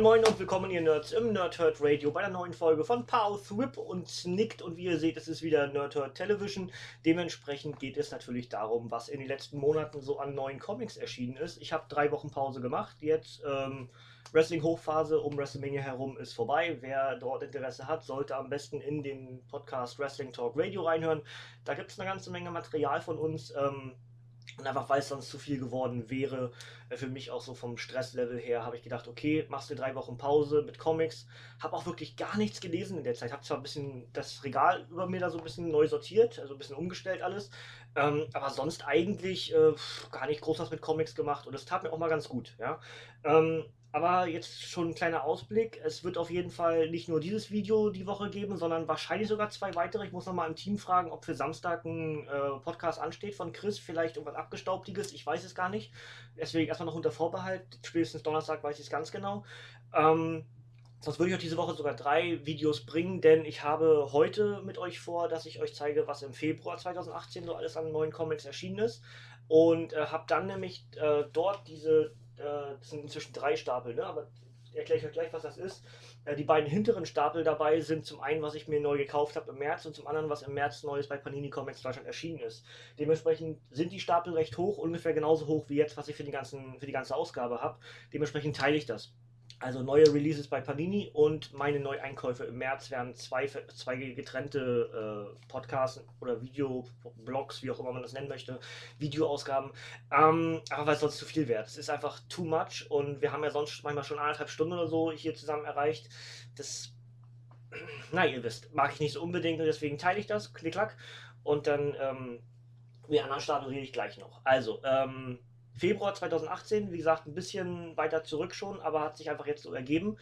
Moin Moin und willkommen ihr Nerds im Nerdhurt Radio bei der neuen Folge von Pow, Whip und Snicked und wie ihr seht, es ist wieder Nerdhurt Television. Dementsprechend geht es natürlich darum, was in den letzten Monaten so an neuen Comics erschienen ist. Ich habe drei Wochen Pause gemacht, jetzt ähm, Wrestling Hochphase um WrestleMania herum ist vorbei. Wer dort Interesse hat, sollte am besten in den Podcast Wrestling Talk Radio reinhören. Da gibt es eine ganze Menge Material von uns. Ähm, und einfach weil es sonst zu viel geworden wäre, äh, für mich auch so vom Stresslevel her, habe ich gedacht, okay, machst du drei Wochen Pause mit Comics. Habe auch wirklich gar nichts gelesen in der Zeit. Habe zwar ein bisschen das Regal über mir da so ein bisschen neu sortiert, also ein bisschen umgestellt alles. Ähm, aber sonst eigentlich äh, gar nicht groß was mit Comics gemacht und es tat mir auch mal ganz gut, ja. Ähm, aber jetzt schon ein kleiner Ausblick. Es wird auf jeden Fall nicht nur dieses Video die Woche geben, sondern wahrscheinlich sogar zwei weitere. Ich muss nochmal im Team fragen, ob für Samstag ein äh, Podcast ansteht von Chris. Vielleicht irgendwas Abgestaubtiges. Ich weiß es gar nicht. Deswegen erstmal noch unter Vorbehalt. Spätestens Donnerstag weiß ich es ganz genau. Ähm, Sonst würde ich euch diese Woche sogar drei Videos bringen, denn ich habe heute mit euch vor, dass ich euch zeige, was im Februar 2018 so alles an neuen Comics erschienen ist. Und äh, habe dann nämlich äh, dort diese das sind inzwischen drei Stapel, ne? aber erkläre ich euch gleich, was das ist. Äh, die beiden hinteren Stapel dabei sind zum einen, was ich mir neu gekauft habe im März und zum anderen, was im März Neues bei Panini Comics Deutschland erschienen ist. Dementsprechend sind die Stapel recht hoch, ungefähr genauso hoch wie jetzt, was ich für die, ganzen, für die ganze Ausgabe habe. Dementsprechend teile ich das. Also neue Releases bei Panini und meine Neueinkäufe im März werden zwei, zwei getrennte äh, Podcasts oder Videoblogs, wie auch immer man das nennen möchte, Videoausgaben. Ähm, aber weil es sonst zu viel wäre. Es ist einfach too much und wir haben ja sonst manchmal schon anderthalb Stunden oder so hier zusammen erreicht. Das, na ihr wisst, mag ich nicht so unbedingt und deswegen teile ich das, klick, klack. Und dann, ähm, die anderen Stapel rede ich gleich noch. Also, ähm, Februar 2018, wie gesagt, ein bisschen weiter zurück schon, aber hat sich einfach jetzt so ergeben.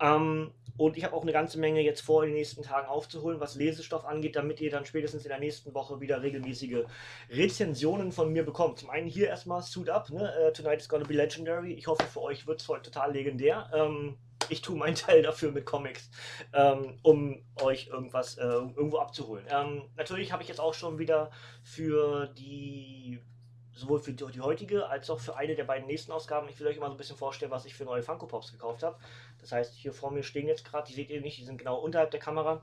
Ähm, und ich habe auch eine ganze Menge jetzt vor, in den nächsten Tagen aufzuholen, was Lesestoff angeht, damit ihr dann spätestens in der nächsten Woche wieder regelmäßige Rezensionen von mir bekommt. Zum einen hier erstmal Suit Up, ne? Uh, Tonight is gonna be legendary. Ich hoffe, für euch wird es heute total legendär. Ähm, ich tue meinen Teil dafür mit Comics, ähm, um euch irgendwas äh, irgendwo abzuholen. Ähm, natürlich habe ich jetzt auch schon wieder für die sowohl für die, heutige als auch für eine der beiden nächsten Ausgaben. Ich will euch mal so ein bisschen vorstellen, was ich für neue Funko Pops gekauft habe. Das heißt, hier vor mir stehen jetzt gerade, die seht ihr nicht, die sind genau unterhalb der Kamera.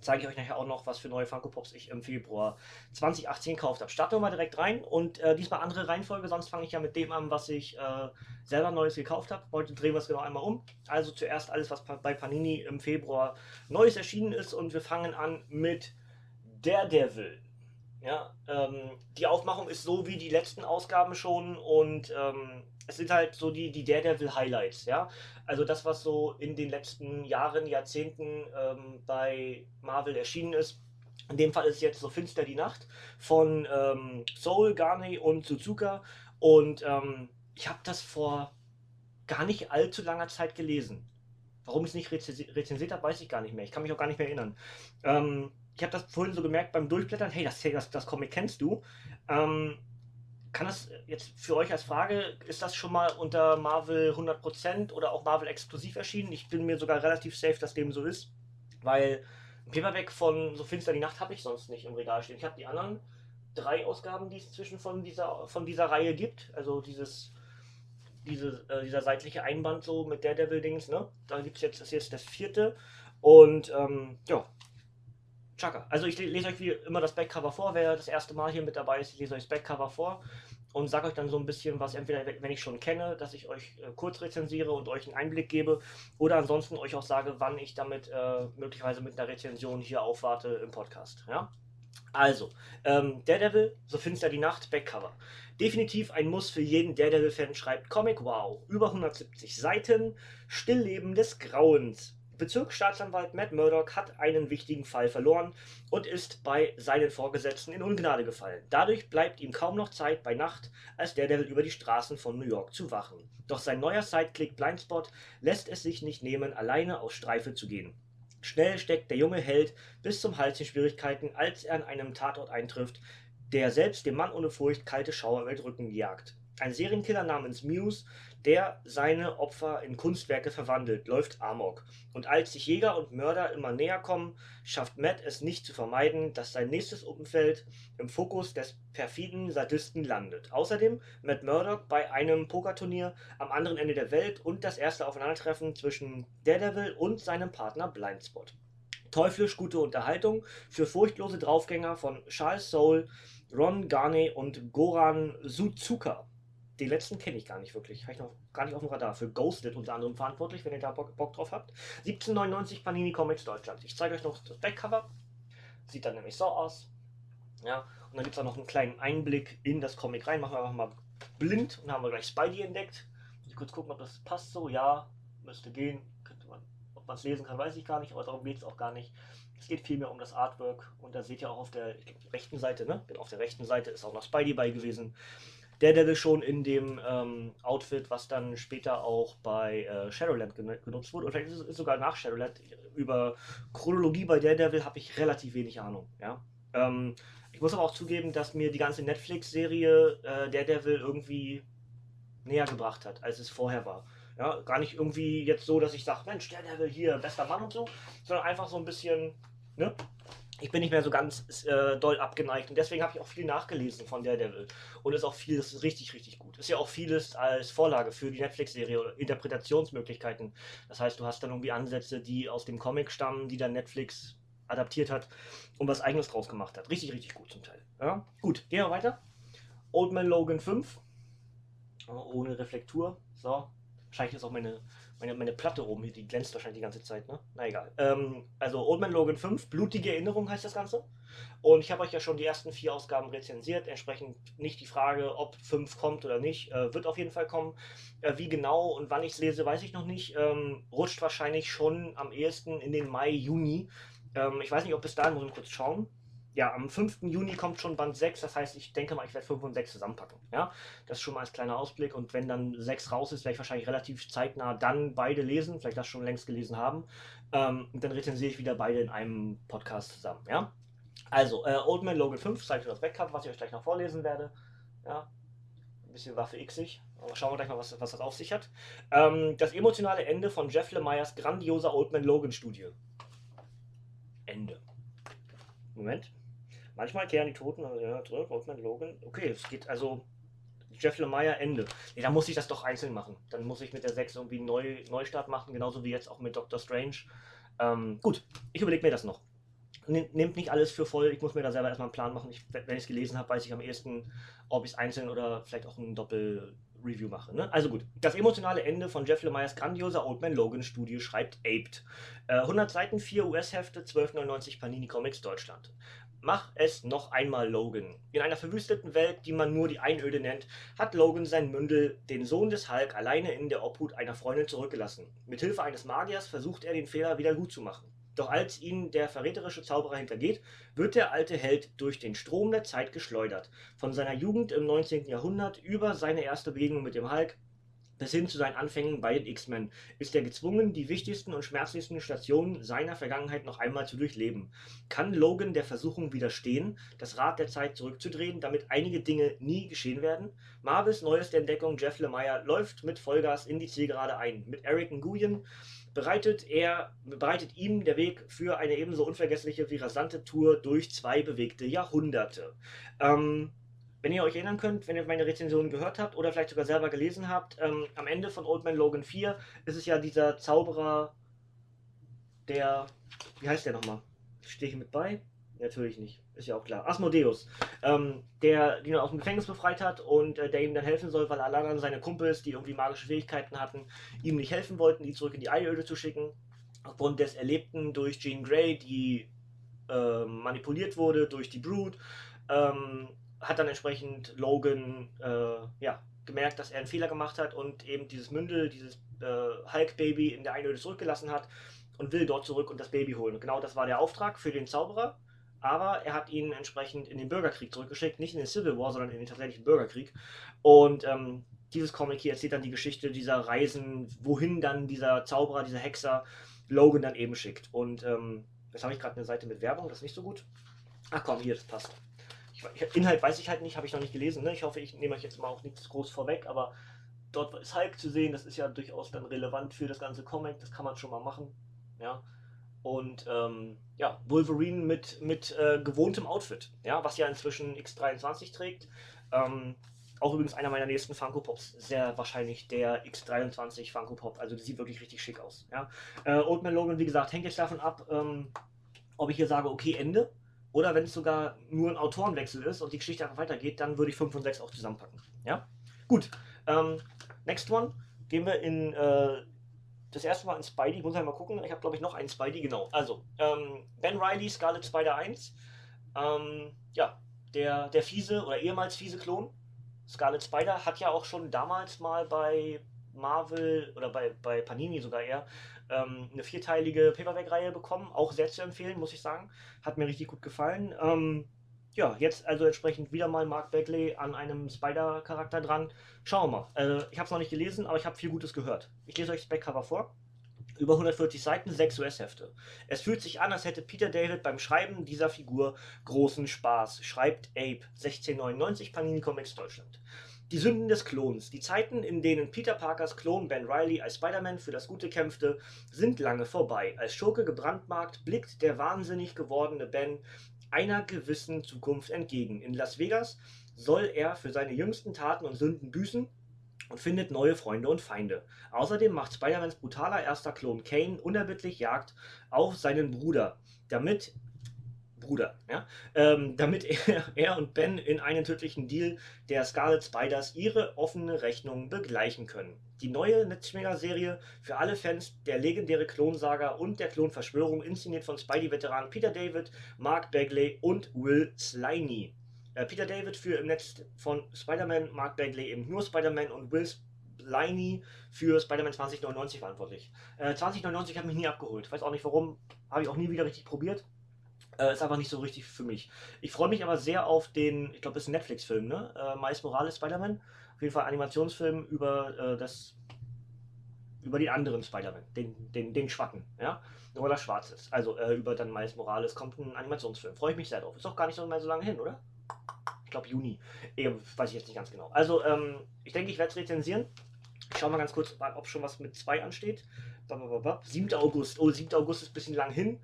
Zeige ich euch nachher auch noch, was für neue Funko Pops ich im Februar 2018 gekauft habe. Starten wir mal direkt rein und äh, diesmal andere Reihenfolge, sonst fange ich ja mit dem an, was ich äh, selber Neues gekauft habe. Heute drehen wir es genau einmal um. Also zuerst alles, was bei Panini im Februar Neues erschienen ist und wir fangen an mit Daredevil. Ja, ähm, die Aufmachung ist so wie die letzten Ausgaben schon und ähm, es sind halt so die, die Daredevil Highlights, ja. Also das, was so in den letzten Jahren, Jahrzehnten ähm, bei Marvel erschienen ist. In dem Fall ist jetzt so Finster die Nacht von ähm, Soul, Garney und Suzuka. Und ähm, ich habe das vor gar nicht allzu langer Zeit gelesen. Warum ich es nicht rezensiert habe, weiß ich gar nicht mehr. Ich kann mich auch gar nicht mehr erinnern. Ich habe das vorhin so gemerkt beim Durchblättern, hey, das, das, das Comic kennst du. Ähm, kann das jetzt für euch als Frage, ist das schon mal unter Marvel 100% oder auch Marvel exklusiv erschienen? Ich bin mir sogar relativ safe, dass dem so ist, weil ein Paperback von So Finster die Nacht habe ich sonst nicht im Regal stehen. Ich habe die anderen drei Ausgaben, die es zwischen von dieser, von dieser Reihe gibt, also dieses diese, äh, dieser seitliche Einband so mit Daredevil-Dings, ne? Da gibt es jetzt, das ist jetzt das vierte. Und ähm, ja, Chaka. Also ich lese euch wie immer das Backcover vor. Wer das erste Mal hier mit dabei ist, ich lese euch das Backcover vor und sage euch dann so ein bisschen, was entweder, wenn ich schon kenne, dass ich euch äh, kurz rezensiere und euch einen Einblick gebe, oder ansonsten euch auch sage, wann ich damit äh, möglicherweise mit einer Rezension hier aufwarte im Podcast. Ja? Also, ähm, Daredevil, so finster die Nacht, Backcover. Definitiv ein Muss für jeden Daredevil-Fan, schreibt Comic Wow. Über 170 Seiten, Stillleben des Grauens Bezirksstaatsanwalt Matt Murdock hat einen wichtigen Fall verloren und ist bei seinen Vorgesetzten in Ungnade gefallen. Dadurch bleibt ihm kaum noch Zeit, bei Nacht als Daredevil über die Straßen von New York zu wachen. Doch sein neuer Sidekick Blindspot lässt es sich nicht nehmen, alleine auf Streife zu gehen. Schnell steckt der junge Held bis zum Hals in Schwierigkeiten, als er an einem Tatort eintrifft, der selbst dem Mann ohne Furcht kalte Schauer über den Rücken jagt. Ein Serienkiller namens Muse, der seine Opfer in Kunstwerke verwandelt, läuft Amok. Und als sich Jäger und Mörder immer näher kommen, schafft Matt es nicht zu vermeiden, dass sein nächstes Umfeld im Fokus des perfiden Sadisten landet. Außerdem Matt Murdock bei einem Pokerturnier am anderen Ende der Welt und das erste Aufeinandertreffen zwischen Daredevil und seinem Partner Blindspot. Teuflisch gute Unterhaltung für furchtlose Draufgänger von Charles Soule, Ron Garney und Goran Suzuka. Den letzten kenne ich gar nicht wirklich. Habe ich noch gar nicht auf dem Radar. Für Ghosted unter anderem verantwortlich, wenn ihr da Bock, Bock drauf habt. 1799 Panini Comics Deutschland. Ich zeige euch noch das Backcover. Sieht dann nämlich so aus. Ja, und dann gibt es auch noch einen kleinen Einblick in das Comic rein. Machen wir einfach mal blind und haben wir gleich Spidey entdeckt. Ich kurz gucken, ob das passt so. Ja, müsste gehen. Man, ob man es lesen kann, weiß ich gar nicht, aber darum geht es auch gar nicht. Es geht vielmehr um das Artwork und da seht ihr auch auf der rechten Seite, ne? Auf der rechten Seite ist auch noch Spidey bei gewesen. Daredevil schon in dem ähm, Outfit, was dann später auch bei äh, Shadowland genutzt wurde. Und vielleicht ist es sogar nach Shadowland. Über Chronologie bei Daredevil habe ich relativ wenig Ahnung. Ja? Ähm, ich muss aber auch zugeben, dass mir die ganze Netflix-Serie äh, Daredevil irgendwie näher gebracht hat, als es vorher war. Ja, gar nicht irgendwie jetzt so, dass ich sage, Mensch, Daredevil hier, bester Mann und so, sondern einfach so ein bisschen, ne? Ich bin nicht mehr so ganz äh, doll abgeneigt und deswegen habe ich auch viel nachgelesen von Daredevil und ist auch vieles richtig, richtig gut. Ist ja auch vieles als Vorlage für die Netflix-Serie oder Interpretationsmöglichkeiten. Das heißt, du hast dann irgendwie Ansätze, die aus dem Comic stammen, die dann Netflix adaptiert hat und was eigenes draus gemacht hat. Richtig, richtig gut zum Teil. Ja? Gut, gehen wir weiter. Old Man Logan 5. Ohne Reflektur. So. Wahrscheinlich ist auch meine meine, meine Platte oben hier, die glänzt wahrscheinlich die ganze Zeit, ne? Na egal. Ähm, also Old Man Logan 5, blutige Erinnerung heißt das Ganze. Und ich habe euch ja schon die ersten vier Ausgaben rezensiert. Entsprechend nicht die Frage, ob 5 kommt oder nicht. Äh, wird auf jeden Fall kommen. Äh, wie genau und wann ich es lese, weiß ich noch nicht. Ähm, rutscht wahrscheinlich schon am ehesten in den Mai, Juni. Ähm, ich weiß nicht, ob bis dahin, muss ich kurz schauen ja, am 5. Juni kommt schon Band 6, das heißt, ich denke mal, ich werde 5 und 6 zusammenpacken. Ja, das ist schon mal als kleiner Ausblick und wenn dann 6 raus ist, werde ich wahrscheinlich relativ zeitnah dann beide lesen, vielleicht das schon längst gelesen haben. Ähm, und dann rezensiere ich wieder beide in einem Podcast zusammen. Ja, also äh, Old Man Logan 5, zeigt das Backup, was ich euch gleich noch vorlesen werde. Ja, ein bisschen Waffe xig. Aber schauen wir gleich mal, was, was das auf sich hat. Ähm, das emotionale Ende von Jeff Lemires grandioser Old Man Logan Studie. Ende. Moment. Manchmal kehren die Toten, also, ja, Oldman, Logan. Okay, es geht also Jeff Lemire Ende. Nee, da muss ich das doch einzeln machen. Dann muss ich mit der 6 irgendwie einen Neu Neustart machen, genauso wie jetzt auch mit Doctor Strange. Ähm, gut, ich überlege mir das noch. Nehmt nicht alles für voll, ich muss mir da selber erstmal einen Plan machen. Ich, wenn ich es gelesen habe, weiß ich am ehesten, ob ich es einzeln oder vielleicht auch ein Doppel-Review mache. Ne? Also gut, das emotionale Ende von Jeff Lemires grandioser Old Man Logan Studie schreibt Aped. Äh, 100 Seiten, 4 US-Hefte, 12,99 Panini Comics Deutschland. Mach es noch einmal, Logan. In einer verwüsteten Welt, die man nur die Einöde nennt, hat Logan sein Mündel, den Sohn des Hulk, alleine in der Obhut einer Freundin zurückgelassen. Mit Hilfe eines Magiers versucht er den Fehler wieder gut zu machen. Doch als ihn der verräterische Zauberer hintergeht, wird der alte Held durch den Strom der Zeit geschleudert. Von seiner Jugend im 19. Jahrhundert über seine erste Begegnung mit dem Hulk bis hin zu seinen Anfängen bei den X-Men ist er gezwungen, die wichtigsten und schmerzlichsten Stationen seiner Vergangenheit noch einmal zu durchleben. Kann Logan der Versuchung widerstehen, das Rad der Zeit zurückzudrehen, damit einige Dinge nie geschehen werden? Marvels neueste Entdeckung Jeff Lemire läuft mit Vollgas in die Zielgerade ein. Mit Eric Nguyen bereitet er bereitet ihm der Weg für eine ebenso unvergessliche wie rasante Tour durch zwei bewegte Jahrhunderte. Ähm, wenn ihr euch erinnern könnt, wenn ihr meine Rezension gehört habt oder vielleicht sogar selber gelesen habt, ähm, am Ende von Old Man Logan 4 ist es ja dieser Zauberer, der, wie heißt der nochmal? Stehe ich mit bei? Natürlich nicht, ist ja auch klar. Asmodeus, ähm, der ihn aus dem Gefängnis befreit hat und äh, der ihm dann helfen soll, weil alle anderen seine Kumpels, die irgendwie magische Fähigkeiten hatten, ihm nicht helfen wollten, ihn zurück in die Einöde zu schicken. Aufgrund des Erlebten durch Jean Grey, die äh, manipuliert wurde durch die Brood, ähm, hat dann entsprechend Logan äh, ja, gemerkt, dass er einen Fehler gemacht hat und eben dieses Mündel, dieses äh, Hulk-Baby in der Einöde zurückgelassen hat und will dort zurück und das Baby holen. Genau das war der Auftrag für den Zauberer. Aber er hat ihn entsprechend in den Bürgerkrieg zurückgeschickt, nicht in den Civil War, sondern in den tatsächlichen Bürgerkrieg. Und ähm, dieses Comic hier erzählt dann die Geschichte dieser Reisen, wohin dann dieser Zauberer, dieser Hexer Logan dann eben schickt. Und ähm, jetzt habe ich gerade eine Seite mit Werbung, das ist nicht so gut. Ach komm, hier, das passt. Inhalt weiß ich halt nicht, habe ich noch nicht gelesen. Ne? Ich hoffe, ich nehme euch jetzt mal auch nichts groß vorweg, aber dort ist Hulk zu sehen, das ist ja durchaus dann relevant für das ganze Comic, das kann man schon mal machen. Ja. Und ähm, ja, Wolverine mit, mit äh, gewohntem Outfit, ja, was ja inzwischen X23 trägt. Ähm, auch übrigens einer meiner nächsten Funko Pops. Sehr wahrscheinlich der X23 Funko Pop. Also die sieht wirklich richtig schick aus. Ja. Äh, Old Man Logan, wie gesagt, hängt jetzt davon ab, ähm, ob ich hier sage, okay, Ende. Oder wenn es sogar nur ein Autorenwechsel ist und die Geschichte einfach weitergeht, dann würde ich 5 und 6 auch zusammenpacken. Ja? Gut. Ähm, next one. Gehen wir in äh, das erste Mal in Spidey. Ich muss halt mal gucken. Ich habe, glaube ich, noch einen Spidey. Genau. Also, ähm, Ben Riley, Scarlet Spider 1. Ähm, ja, der, der fiese oder ehemals fiese Klon. Scarlet Spider hat ja auch schon damals mal bei Marvel oder bei, bei Panini sogar eher ähm, eine vierteilige Paperback-Reihe bekommen. Auch sehr zu empfehlen, muss ich sagen. Hat mir richtig gut gefallen. Ähm, ja, jetzt also entsprechend wieder mal Mark Bagley an einem Spider-Charakter dran. Schauen wir mal. Also, ich habe es noch nicht gelesen, aber ich habe viel Gutes gehört. Ich lese euch das Backcover vor. Über 140 Seiten, 6 US-Hefte. Es fühlt sich an, als hätte Peter David beim Schreiben dieser Figur großen Spaß, schreibt Abe, 1699 Panini Comics Deutschland. Die Sünden des Klons. Die Zeiten, in denen Peter Parkers Klon Ben Riley als Spider-Man für das Gute kämpfte, sind lange vorbei. Als Schurke gebrandmarkt blickt der wahnsinnig gewordene Ben einer gewissen Zukunft entgegen. In Las Vegas soll er für seine jüngsten Taten und Sünden büßen und findet neue Freunde und Feinde. Außerdem macht Spider-Mans brutaler erster Klon Kane unerbittlich Jagd auf seinen Bruder, damit Bruder, ja, ähm, damit er, er, und Ben in einen tödlichen Deal der Scarlet Spiders ihre offene Rechnung begleichen können. Die neue Netzschmäler-Serie für alle Fans der legendäre Klonsaga und der Klonverschwörung, inszeniert von Spidey-Veteranen Peter David, Mark Bagley und Will Sliney. Äh, Peter David für im Netz von Spider-Man, Mark Bagley eben nur Spider-Man und Will Sliney für Spider-Man 2099 verantwortlich. Äh, 2099 hat mich nie abgeholt. Weiß auch nicht warum. Habe ich auch nie wieder richtig probiert. Äh, ist einfach nicht so richtig für mich. Ich freue mich aber sehr auf den, ich glaube, das ist ein Netflix-Film, ne? Äh, Miles Morales Spider-Man. Auf jeden Fall Animationsfilm über äh, das über den anderen Spider-Man, den, den, den Schwatten, ja, nur er schwarz ist. Also äh, über dann Miles Morales kommt ein Animationsfilm. Freue ich mich sehr drauf. Ist doch gar nicht mehr so lange hin, oder? Ich glaube Juni. Eh, weiß ich jetzt nicht ganz genau. Also, ähm, ich denke, ich werde es rezensieren. Ich schaue mal ganz kurz, ob schon was mit 2 ansteht. 7. August. Oh, 7. August ist ein bisschen lang hin.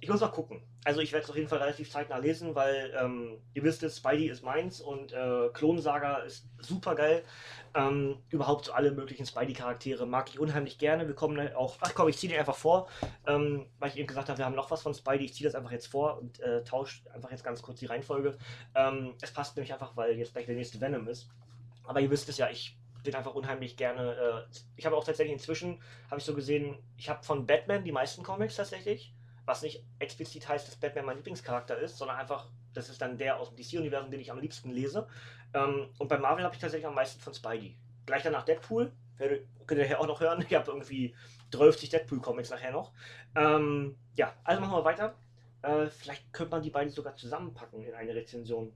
Ich muss mal gucken. Also ich werde es auf jeden Fall relativ zeitnah lesen, weil ähm, ihr wisst es, Spidey ist meins und äh, Klonsaga ist super geil. Ähm, überhaupt so alle möglichen Spidey-Charaktere mag ich unheimlich gerne. Wir kommen auch. Ach komm, ich ziehe dir einfach vor, ähm, weil ich eben gesagt habe, wir haben noch was von Spidey. Ich ziehe das einfach jetzt vor und äh, tausche einfach jetzt ganz kurz die Reihenfolge. Ähm, es passt nämlich einfach, weil jetzt gleich der nächste Venom ist. Aber ihr wisst es ja, ich bin einfach unheimlich gerne. Äh, ich habe auch tatsächlich inzwischen, habe ich so gesehen, ich habe von Batman die meisten Comics tatsächlich. Was nicht explizit heißt, dass Batman mein Lieblingscharakter ist, sondern einfach, das ist dann der aus dem DC-Universum, den ich am liebsten lese. Ähm, und bei Marvel habe ich tatsächlich am meisten von Spidey. Gleich danach Deadpool. Könnt ihr nachher auch noch hören. Ich habe irgendwie 12 Deadpool-Comics nachher noch. Ähm, ja, also machen wir weiter. Äh, vielleicht könnte man die beiden sogar zusammenpacken in eine Rezension.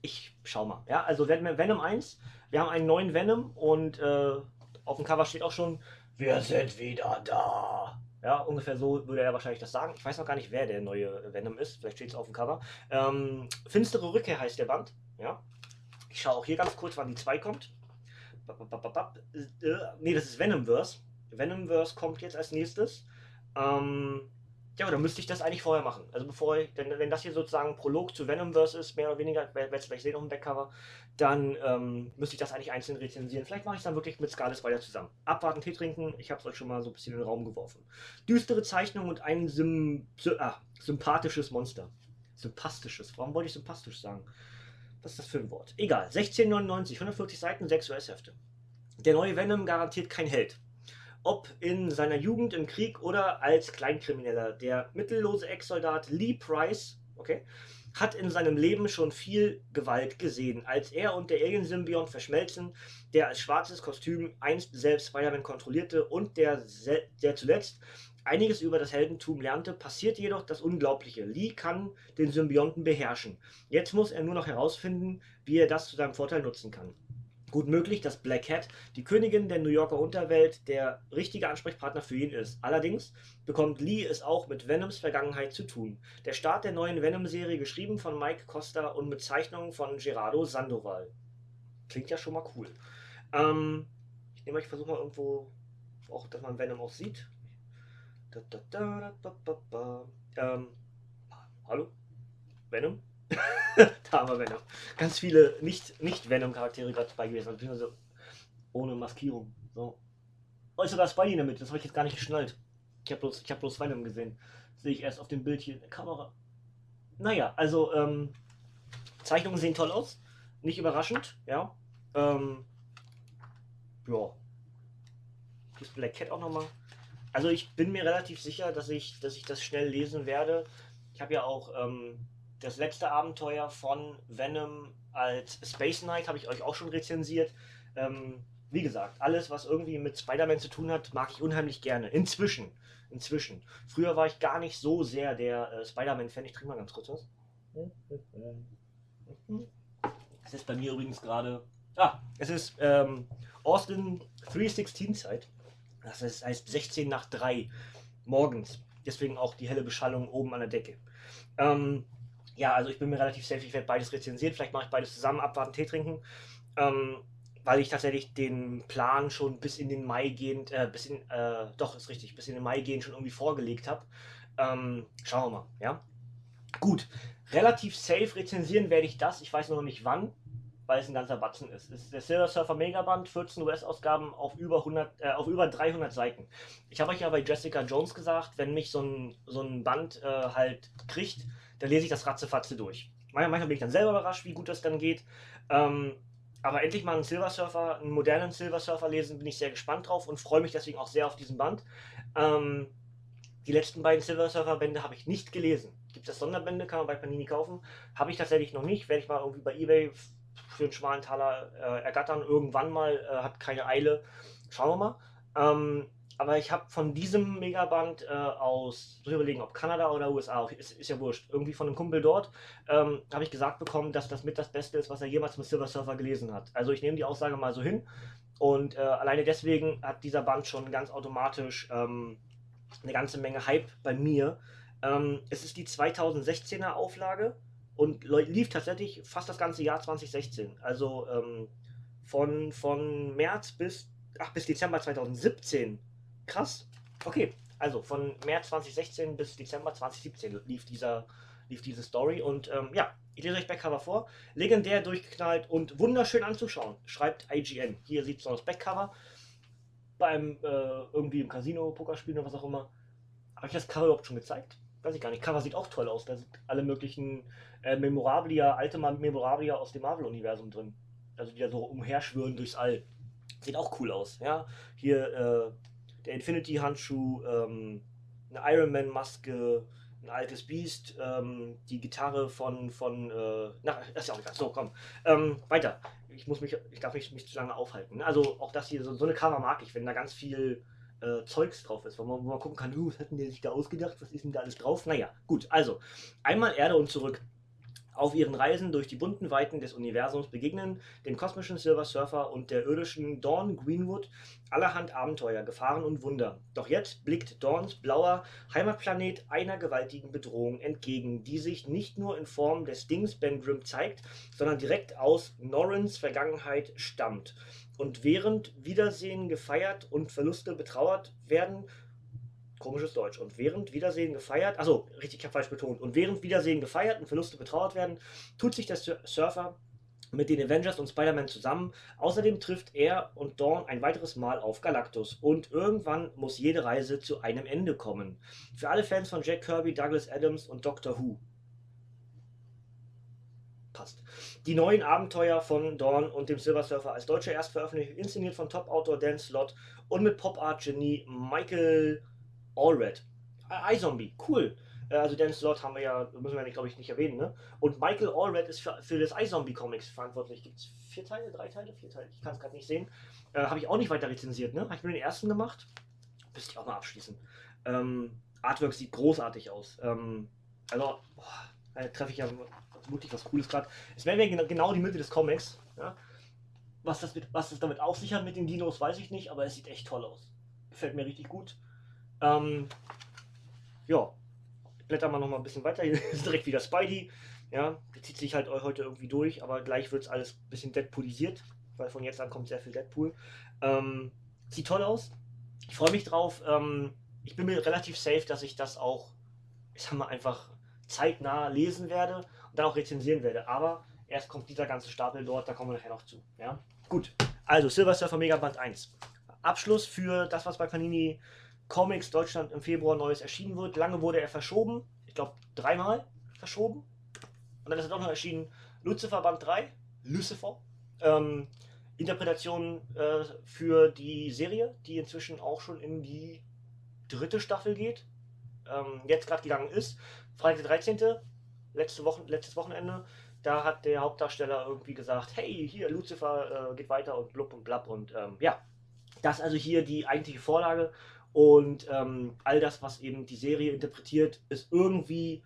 Ich schau mal. Ja, also Venom 1. Wir haben einen neuen Venom und äh, auf dem Cover steht auch schon, wir sind wieder da. Ja, ungefähr so würde er wahrscheinlich das sagen. Ich weiß noch gar nicht, wer der neue Venom ist. Vielleicht steht es auf dem Cover. Ähm, Finstere Rückkehr heißt der Band. Ja. Ich schaue auch hier ganz kurz, wann die 2 kommt. Ne, das ist Venomverse. Venomverse kommt jetzt als nächstes. Ähm, ja, dann müsste ich das eigentlich vorher machen. Also bevor ich, denn wenn das hier sozusagen Prolog zu Venomverse ist, mehr oder weniger, werdet ihr vielleicht sehen auf dem Backcover, dann ähm, müsste ich das eigentlich einzeln rezensieren. Vielleicht mache ich es dann wirklich mit Scarlet Spider zusammen. Abwarten, Tee trinken, ich habe es euch schon mal so ein bisschen in den Raum geworfen. Düstere Zeichnung und ein Sym ah, sympathisches Monster. Sympastisches. Warum wollte ich sympathisch sagen? Was ist das für ein Wort? Egal. 1699, 140 Seiten, 6 US-Hefte. Der neue Venom garantiert kein Held ob in seiner Jugend im Krieg oder als Kleinkrimineller. Der mittellose Ex-Soldat Lee Price, okay, hat in seinem Leben schon viel Gewalt gesehen. Als er und der Alien-Symbiont verschmelzen, der als schwarzes Kostüm einst selbst Spider-Man kontrollierte und der, der zuletzt einiges über das Heldentum lernte, passiert jedoch das Unglaubliche. Lee kann den Symbionten beherrschen. Jetzt muss er nur noch herausfinden, wie er das zu seinem Vorteil nutzen kann. Gut möglich, dass Black Cat, die Königin der New Yorker Unterwelt, der richtige Ansprechpartner für ihn ist. Allerdings bekommt Lee es auch mit Venoms Vergangenheit zu tun. Der Start der neuen Venom-Serie, geschrieben von Mike Costa und mit Zeichnungen von Gerardo Sandoval. Klingt ja schon mal cool. Ähm, ich nehme mal, ich versuche mal irgendwo auch, dass man Venom auch sieht. Da, da, da, da, da, da. Ähm, hallo? Venom? da wir Venom. Ganz viele Nicht-Venom-Charaktere gerade dabei gewesen, beziehungsweise ohne Maskierung. So. Oh, ist sogar Spidey damit, das habe ich jetzt gar nicht geschnallt. Ich habe bloß, hab bloß Venom gesehen. Sehe ich erst auf dem Bild hier in der Kamera. Naja, also, ähm, Zeichnungen sehen toll aus. Nicht überraschend, ja. Ähm, ja. Das Black Cat auch nochmal. Also ich bin mir relativ sicher, dass ich, dass ich das schnell lesen werde. Ich habe ja auch ähm, das letzte Abenteuer von Venom als Space Knight, habe ich euch auch schon rezensiert. Ähm, wie gesagt, alles, was irgendwie mit Spider-Man zu tun hat, mag ich unheimlich gerne. Inzwischen. Inzwischen. Früher war ich gar nicht so sehr der äh, Spider-Man-Fan. Ich trinke mal ganz kurz was. Es ist bei mir übrigens gerade. Ah, es ist ähm, Austin 316 Zeit. Das heißt 16 nach 3 morgens. Deswegen auch die helle Beschallung oben an der Decke. Ähm, ja, also ich bin mir relativ safe, ich werde beides rezensieren. Vielleicht mache ich beides zusammen, abwarten, Tee trinken. Ähm, weil ich tatsächlich den Plan schon bis in den Mai gehend, äh, bis in, äh, doch, ist richtig, bis in den Mai gehend schon irgendwie vorgelegt habe. Ähm, schauen wir mal, ja. Gut, relativ safe rezensieren werde ich das. Ich weiß noch nicht wann, weil es ein ganzer Batzen ist. Es ist der Silver Surfer Megaband, 14 US-Ausgaben auf, über äh, auf über 300 Seiten. Ich habe euch ja bei Jessica Jones gesagt, wenn mich so ein, so ein Band äh, halt kriegt, dann lese ich das ratzefatze durch. Manchmal bin ich dann selber überrascht, wie gut das dann geht. Ähm, aber endlich mal einen Silver Surfer, einen modernen Silver Surfer lesen, bin ich sehr gespannt drauf und freue mich deswegen auch sehr auf diesen Band. Ähm, die letzten beiden Silver Surfer Bände habe ich nicht gelesen. Gibt es Sonderbände, kann man bei Panini kaufen. Habe ich tatsächlich noch nicht. Werde ich mal irgendwie bei Ebay für einen schmalen Taler äh, ergattern. Irgendwann mal, äh, hat keine Eile. Schauen wir mal. Ähm, aber ich habe von diesem Megaband äh, aus, soll ich überlegen, ob Kanada oder USA, ist, ist ja wurscht, irgendwie von einem Kumpel dort, ähm, habe ich gesagt bekommen, dass das mit das Beste ist, was er jemals mit Silver Surfer gelesen hat. Also ich nehme die Aussage mal so hin. Und äh, alleine deswegen hat dieser Band schon ganz automatisch ähm, eine ganze Menge Hype bei mir. Ähm, es ist die 2016er Auflage und lief tatsächlich fast das ganze Jahr 2016. Also ähm, von, von März bis, ach, bis Dezember 2017 Krass. Okay, also von März 2016 bis Dezember 2017 lief dieser lief diese Story und ähm, ja, ich lese euch Backcover vor. Legendär durchgeknallt und wunderschön anzuschauen, schreibt IGN. Hier sieht man das Backcover beim äh, irgendwie im Casino, Pokerspielen oder was auch immer. Habe ich das Cover überhaupt schon gezeigt? Weiß ich gar nicht. Cover sieht auch toll aus. Da sind alle möglichen äh, Memorabilia, alte Memorabilia aus dem Marvel-Universum drin. Also die da so umherschwören durchs All. Sieht auch cool aus. Ja, hier äh, der Infinity-Handschuh, ähm, eine Iron Man-Maske, ein altes Biest, ähm, die Gitarre von, von äh, na, das ist ja auch egal. So, komm. Ähm, weiter. Ich muss mich, ich darf mich, nicht zu lange aufhalten. Also auch das hier, so, so eine Cover mag ich, wenn da ganz viel äh, Zeugs drauf ist, wo man, wo man gucken kann, uh, was hat denn der sich da ausgedacht, was ist denn da alles drauf? Naja, gut, also, einmal Erde und zurück. Auf ihren Reisen durch die bunten Weiten des Universums begegnen dem kosmischen Silver Surfer und der irdischen Dawn Greenwood allerhand Abenteuer, Gefahren und Wunder. Doch jetzt blickt Dawns blauer Heimatplanet einer gewaltigen Bedrohung entgegen, die sich nicht nur in Form des Dings Ben Grimm zeigt, sondern direkt aus Norrens Vergangenheit stammt. Und während Wiedersehen gefeiert und Verluste betrauert werden, Komisches Deutsch. Und während Wiedersehen gefeiert, also richtig, ich habe falsch betont, und während Wiedersehen gefeiert und Verluste betrauert werden, tut sich der Surfer mit den Avengers und Spider-Man zusammen. Außerdem trifft er und Dawn ein weiteres Mal auf Galactus. Und irgendwann muss jede Reise zu einem Ende kommen. Für alle Fans von Jack Kirby, Douglas Adams und Doctor Who. Passt. Die neuen Abenteuer von Dawn und dem Silver Surfer als deutsche Erstveröffentlichung, inszeniert von Top-Autor Dan Slott und mit Pop-Art-Genie Michael Allred. iZombie, cool. Äh, also Dan Slott haben wir ja, müssen wir, glaube ich, nicht erwähnen, ne? Und Michael Allred ist für, für das iZombie Comics verantwortlich. Gibt es vier Teile, drei Teile, vier Teile? Ich kann es gerade nicht sehen. Äh, Habe ich auch nicht weiter rezensiert, ne? Habe ich nur den ersten gemacht. Müsste ich auch mal abschließen. Ähm, Artwork sieht großartig aus. Ähm, also, boah, treffe ich ja wirklich was Cooles gerade. Es wäre mir genau die Mitte des Comics. Ja? Was, das mit, was das damit auf sich hat mit den Dinos, weiß ich nicht, aber es sieht echt toll aus. Gefällt mir richtig gut. Ähm, ja, blättern wir noch mal ein bisschen weiter. Hier ist direkt wieder Spidey. Ja, der zieht sich halt heute irgendwie durch, aber gleich wird es alles ein bisschen Deadpoolisiert, weil von jetzt an kommt sehr viel Deadpool. Ähm, sieht toll aus. Ich freue mich drauf. Ähm, ich bin mir relativ safe, dass ich das auch, ich sag mal, einfach zeitnah lesen werde und dann auch rezensieren werde. Aber erst kommt dieser ganze Stapel dort, da kommen wir nachher noch zu. Ja? Gut, also Silver Surfer Mega Band 1. Abschluss für das, was bei Panini Comics Deutschland im Februar Neues erschienen wird. Lange wurde er verschoben. Ich glaube, dreimal verschoben. Und dann ist er doch noch erschienen. Lucifer Band 3. Lucifer. Ähm, Interpretation äh, für die Serie, die inzwischen auch schon in die dritte Staffel geht. Ähm, jetzt gerade gegangen ist. Freitag der 13. Letzte Woche, letztes Wochenende. Da hat der Hauptdarsteller irgendwie gesagt, hey, hier, Lucifer äh, geht weiter und blub und blab. Und ähm, ja, das ist also hier die eigentliche Vorlage. Und ähm, all das, was eben die Serie interpretiert, ist irgendwie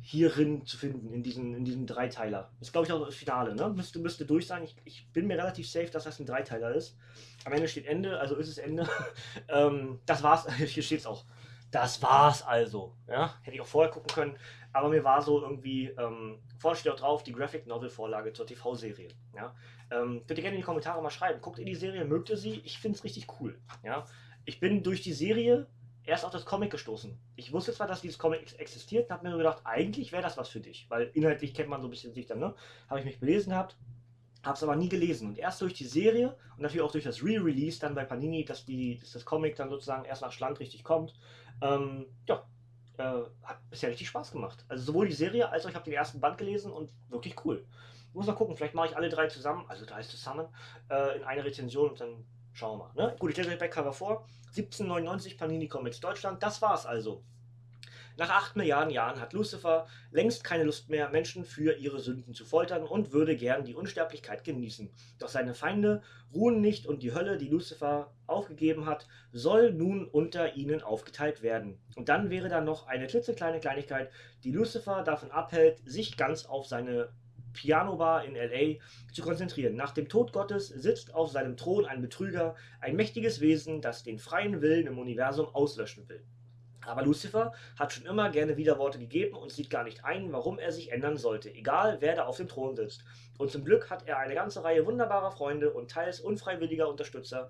hierin zu finden, in diesen, in diesen Dreiteiler. Ist, glaube ich, auch das Finale, ne? Müsste, müsste durch sein. Ich, ich bin mir relativ safe, dass das ein Dreiteiler ist. Am Ende steht Ende, also ist es Ende. ähm, das war's, hier steht es auch. Das war's also. Ja? Hätte ich auch vorher gucken können. Aber mir war so irgendwie, ähm, steht auch drauf, die Graphic Novel Vorlage zur TV-Serie. Ja? Ähm, könnt ihr gerne in die Kommentare mal schreiben. Guckt ihr die Serie, mögt ihr sie? Ich finde es richtig cool. Ja? Ich bin durch die Serie erst auf das Comic gestoßen. Ich wusste zwar, dass dieses Comic existiert und habe mir gedacht, eigentlich wäre das was für dich, weil inhaltlich kennt man so ein bisschen sich dann, ne? Habe ich mich belesen gehabt, habe es aber nie gelesen. Und erst durch die Serie und natürlich auch durch das Re-Release dann bei Panini, dass, die, dass das Comic dann sozusagen erst nach Schland richtig kommt, ähm, ja, äh, hat bisher richtig Spaß gemacht. Also sowohl die Serie als auch ich habe den ersten Band gelesen und wirklich cool. Ich muss mal gucken, vielleicht mache ich alle drei zusammen, also drei zusammen, äh, in eine Rezension und dann Schauen wir mal. Ne? Gut, ich lese euch Backcover vor. 1799 Panini Comics Deutschland. Das war's also. Nach acht Milliarden Jahren hat Lucifer längst keine Lust mehr, Menschen für ihre Sünden zu foltern und würde gern die Unsterblichkeit genießen. Doch seine Feinde ruhen nicht und die Hölle, die Lucifer aufgegeben hat, soll nun unter ihnen aufgeteilt werden. Und dann wäre da noch eine klitzekleine Kleinigkeit, die Lucifer davon abhält, sich ganz auf seine Pianobar in LA zu konzentrieren. Nach dem Tod Gottes sitzt auf seinem Thron ein Betrüger, ein mächtiges Wesen, das den freien Willen im Universum auslöschen will. Aber Lucifer hat schon immer gerne Widerworte gegeben und sieht gar nicht ein, warum er sich ändern sollte, egal wer da auf dem Thron sitzt. Und zum Glück hat er eine ganze Reihe wunderbarer Freunde und teils unfreiwilliger Unterstützer,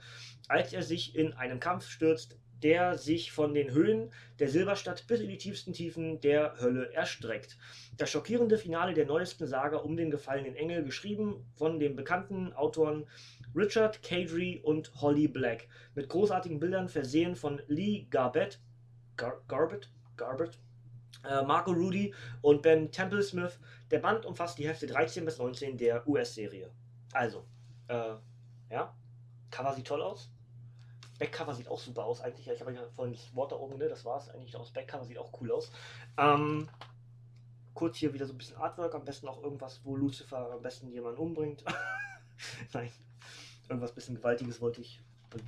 als er sich in einen Kampf stürzt, der sich von den Höhen der Silberstadt bis in die tiefsten Tiefen der Hölle erstreckt. Das schockierende Finale der neuesten Saga um den gefallenen Engel, geschrieben von den bekannten Autoren Richard Cadry und Holly Black, mit großartigen Bildern versehen von Lee Garbett, Gar Garbett, Garbett, äh, Marco Rudy und Ben Templesmith. Der Band umfasst die Hefte 13 bis 19 der US-Serie. Also, äh, ja, Cover sieht toll aus Backcover sieht auch super aus eigentlich. Ich habe ja vorhin das Wort da oben, ne? das war es eigentlich. Das Backcover sieht auch cool aus. Ähm, kurz hier wieder so ein bisschen Artwork. Am besten auch irgendwas, wo Lucifer am besten jemanden umbringt. Nein, irgendwas bisschen Gewaltiges wollte ich.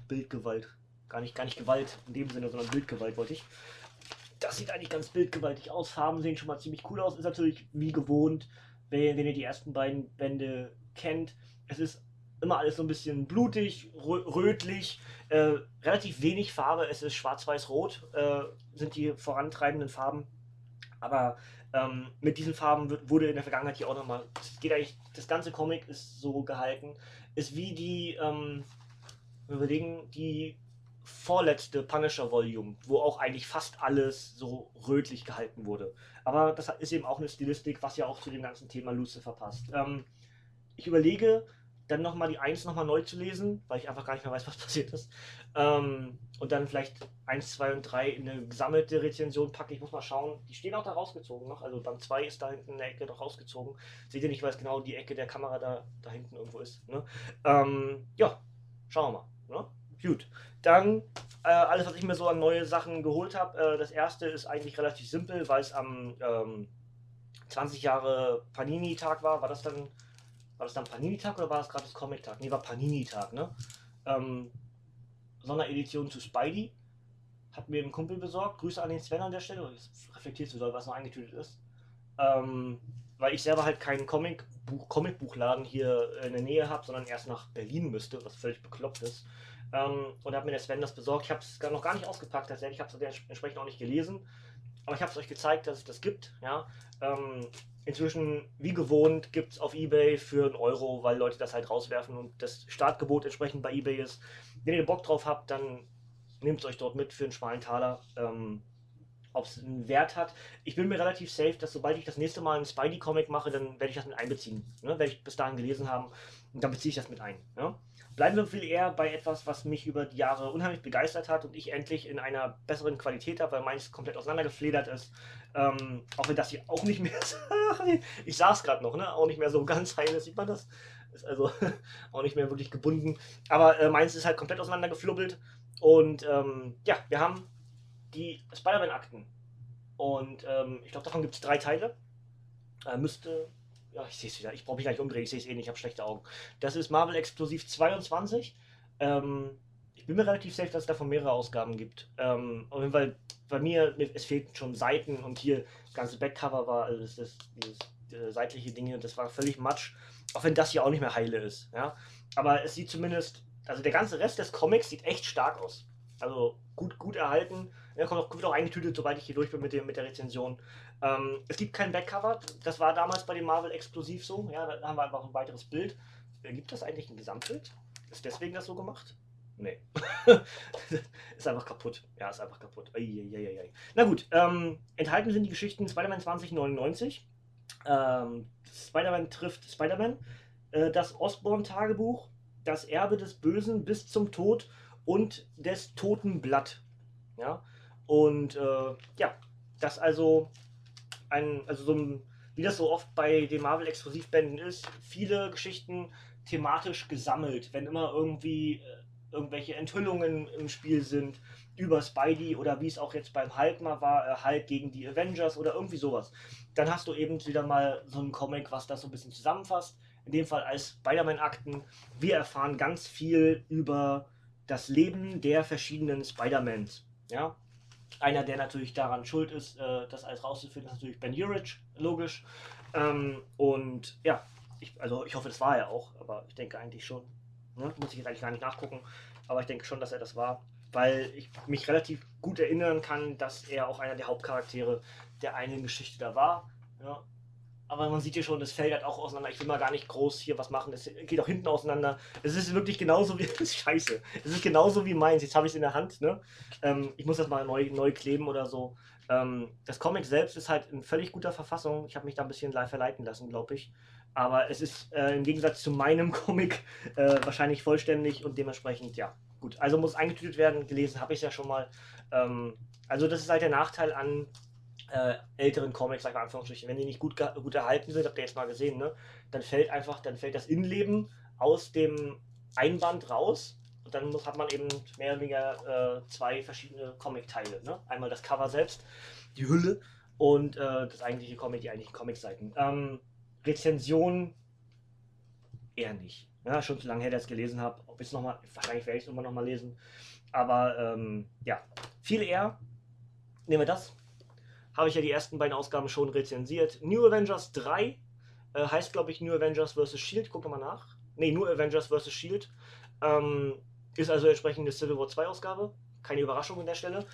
Bildgewalt. Gar nicht, gar nicht Gewalt in dem Sinne, sondern Bildgewalt wollte ich. Das sieht eigentlich ganz bildgewaltig aus. Farben sehen schon mal ziemlich cool aus. Ist natürlich wie gewohnt, wenn, wenn ihr die ersten beiden Bände kennt. Es ist immer alles so ein bisschen blutig, rötlich, äh, relativ wenig Farbe. Es ist schwarz-weiß-rot, äh, sind die vorantreibenden Farben. Aber ähm, mit diesen Farben wird, wurde in der Vergangenheit hier auch nochmal, geht eigentlich, das ganze Comic ist so gehalten, ist wie die, ähm, wir überlegen, die vorletzte Punisher Volume, wo auch eigentlich fast alles so rötlich gehalten wurde. Aber das ist eben auch eine Stilistik, was ja auch zu dem ganzen Thema Lucifer passt. Ähm, ich überlege, dann nochmal die 1 nochmal neu zu lesen, weil ich einfach gar nicht mehr weiß, was passiert ist. Ähm, und dann vielleicht 1, 2 und 3 in eine gesammelte Rezension packen. Ich muss mal schauen. Die stehen auch da rausgezogen noch. Also Band 2 ist da hinten in der Ecke noch rausgezogen. Seht ihr nicht, weil es genau die Ecke der Kamera da, da hinten irgendwo ist. Ne? Ähm, ja, schauen wir mal. Ne? Gut. Dann äh, alles, was ich mir so an neue Sachen geholt habe. Äh, das erste ist eigentlich relativ simpel, weil es am ähm, 20 Jahre Panini-Tag war. War das dann war das dann Panini-Tag oder war das gerade das Comic-Tag? Nee, war Panini-Tag, ne? Ähm, Sonderedition zu Spidey. hat mir ein Kumpel besorgt. Grüße an den Sven an der Stelle. Jetzt reflektierst du doll, was noch eingetütet ist. Ähm, weil ich selber halt keinen Comicbuch, Comicbuchladen hier in der Nähe habe, sondern erst nach Berlin müsste, was völlig bekloppt ist. Ähm, und hat mir der Sven das besorgt. Ich habe es noch gar nicht ausgepackt, tatsächlich. Ich habe es entsprechend auch nicht gelesen. Aber ich habe es euch gezeigt, dass es das gibt. Ja? Ähm, inzwischen, wie gewohnt, gibt es auf Ebay für einen Euro, weil Leute das halt rauswerfen und das Startgebot entsprechend bei Ebay ist. Wenn ihr Bock drauf habt, dann nehmt es euch dort mit für einen schmalen Taler. Ähm, ob es einen Wert hat. Ich bin mir relativ safe, dass sobald ich das nächste Mal einen Spidey-Comic mache, dann werde ich das mit einbeziehen. Ne? Werde ich bis dahin gelesen haben und dann beziehe ich das mit ein. Ja? Bleiben wir viel eher bei etwas, was mich über die Jahre unheimlich begeistert hat und ich endlich in einer besseren Qualität habe, weil meins komplett auseinandergefledert ist. Ähm, auch wenn das hier auch nicht mehr, ich saß gerade noch, ne? auch nicht mehr so ganz heil ist, sieht man das? Ist also auch nicht mehr wirklich gebunden. Aber äh, meins ist halt komplett auseinandergeflubbelt. Und ähm, ja, wir haben die Spider-Man-Akten. Und ähm, ich glaube, davon gibt es drei Teile. Äh, müsste. Ja, ich sehe es wieder. Ich brauche mich gleich umdrehen. Ich sehe es eh nicht. Ich habe schlechte Augen. Das ist Marvel Explosiv 22. Ähm, ich bin mir relativ sicher, dass es davon mehrere Ausgaben gibt. Ähm, auf jeden Fall, bei mir, es fehlten schon Seiten und hier das ganze Backcover war, also das, das, dieses äh, seitliche Dinge, das war völlig matsch. Auch wenn das hier auch nicht mehr heile ist. Ja? Aber es sieht zumindest, also der ganze Rest des Comics sieht echt stark aus. Also gut, gut erhalten. Er kommt auch, wird auch eingetütet, sobald ich hier durch bin mit, dem, mit der Rezension. Ähm, es gibt kein Backcover. Das war damals bei dem Marvel exklusiv so. Ja, da haben wir einfach ein weiteres Bild. Äh, gibt das eigentlich ein Gesamtbild? Ist deswegen das so gemacht? Nee. ist einfach kaputt. Ja, ist einfach kaputt. Eieieiei. Na gut, ähm, enthalten sind die Geschichten Spider-Man 2099. Ähm, Spider-Man trifft Spider-Man. Äh, das Osborn-Tagebuch. Das Erbe des Bösen bis zum Tod und des Toten Blatt. Ja, und äh, ja, das also ein, also so ein, wie das so oft bei den Marvel-Exklusivbänden ist, viele Geschichten thematisch gesammelt, wenn immer irgendwie äh, irgendwelche Enthüllungen im Spiel sind über Spidey oder wie es auch jetzt beim Hulk mal war, äh, Hulk gegen die Avengers oder irgendwie sowas. Dann hast du eben wieder mal so einen Comic, was das so ein bisschen zusammenfasst. In dem Fall als Spider-Man-Akten. Wir erfahren ganz viel über das Leben der verschiedenen Spider-Mans. Ja, einer, der natürlich daran schuld ist, äh, das alles rauszufinden, ist natürlich Ben Urich, logisch. Ähm, und ja, ich, also ich hoffe, das war er auch, aber ich denke eigentlich schon. Ne? Muss ich jetzt eigentlich gar nicht nachgucken, aber ich denke schon, dass er das war, weil ich mich relativ gut erinnern kann, dass er auch einer der Hauptcharaktere der einen Geschichte da war. Ja, aber man sieht hier schon, das fällt halt auch auseinander. Ich will mal gar nicht groß hier was machen. Es geht auch hinten auseinander. Es ist wirklich genauso wie. Das ist scheiße. Es ist genauso wie meins. Jetzt habe ich es in der Hand. Ne? Ähm, ich muss das mal neu, neu kleben oder so. Ähm, das Comic selbst ist halt in völlig guter Verfassung. Ich habe mich da ein bisschen live verleiten lassen, glaube ich. Aber es ist äh, im Gegensatz zu meinem Comic äh, wahrscheinlich vollständig und dementsprechend, ja, gut. Also muss eingetütet werden. Gelesen habe ich es ja schon mal. Ähm, also, das ist halt der Nachteil an äh, älteren Comics, sag mal Anführungsstrichen, wenn die nicht gut, gut erhalten sind, habt ihr jetzt mal gesehen, ne? Dann fällt einfach, dann fällt das Innenleben aus dem Einband raus und dann muss, hat man eben mehr oder weniger äh, zwei verschiedene Comic-Teile. Ne? Einmal das Cover selbst, die Hülle und äh, das eigentliche Comic, die eigentlichen Comic-Seiten. Ähm, Rezension eher nicht. Ja, schon zu lange her, dass ich es gelesen habe. Ob ich noch mal, wahrscheinlich werde ich es immer noch mal lesen. Aber ähm, ja, viel eher. Nehmen wir das habe ich ja die ersten beiden Ausgaben schon rezensiert. New Avengers 3 äh, heißt, glaube ich, New Avengers vs. Shield. Guck mal nach. Ne, New Avengers vs. Shield. Ähm, ist also entsprechend eine Civil War 2 Ausgabe. Keine Überraschung an der Stelle.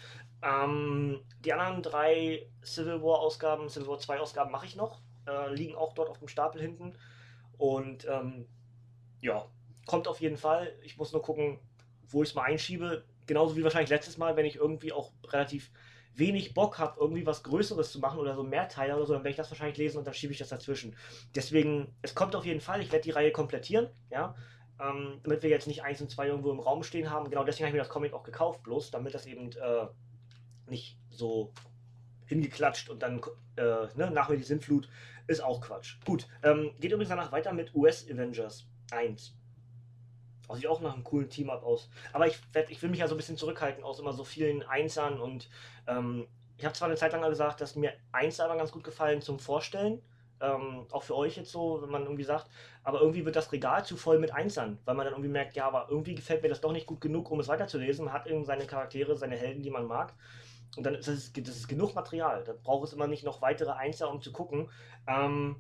Ähm, die anderen drei Civil War Ausgaben, Civil War 2 Ausgaben mache ich noch. Äh, liegen auch dort auf dem Stapel hinten. Und ähm, ja, kommt auf jeden Fall. Ich muss nur gucken, wo ich es mal einschiebe. Genauso wie wahrscheinlich letztes Mal, wenn ich irgendwie auch relativ wenig Bock habe, irgendwie was Größeres zu machen oder so mehr Teile oder so, dann werde ich das wahrscheinlich lesen und dann schiebe ich das dazwischen. Deswegen, es kommt auf jeden Fall, ich werde die Reihe komplettieren, ja, ähm, damit wir jetzt nicht eins und zwei irgendwo im Raum stehen haben. Genau deswegen habe ich mir das Comic auch gekauft, bloß damit das eben äh, nicht so hingeklatscht und dann äh, ne, nach mir die Sinnflut ist auch Quatsch. Gut, ähm, geht übrigens danach weiter mit US Avengers 1. Also sieht auch nach einem coolen Team-Up aus. Aber ich, werd, ich will mich ja so ein bisschen zurückhalten aus immer so vielen Einsern und ähm, ich habe zwar eine Zeit lang gesagt, dass mir Einser aber ganz gut gefallen zum Vorstellen. Ähm, auch für euch jetzt so, wenn man irgendwie sagt, aber irgendwie wird das Regal zu voll mit Einsern, weil man dann irgendwie merkt, ja, aber irgendwie gefällt mir das doch nicht gut genug, um es weiterzulesen. Man hat eben seine Charaktere, seine Helden, die man mag. Und dann ist es das ist genug Material. Da braucht es immer nicht noch weitere Einser, um zu gucken. Ähm,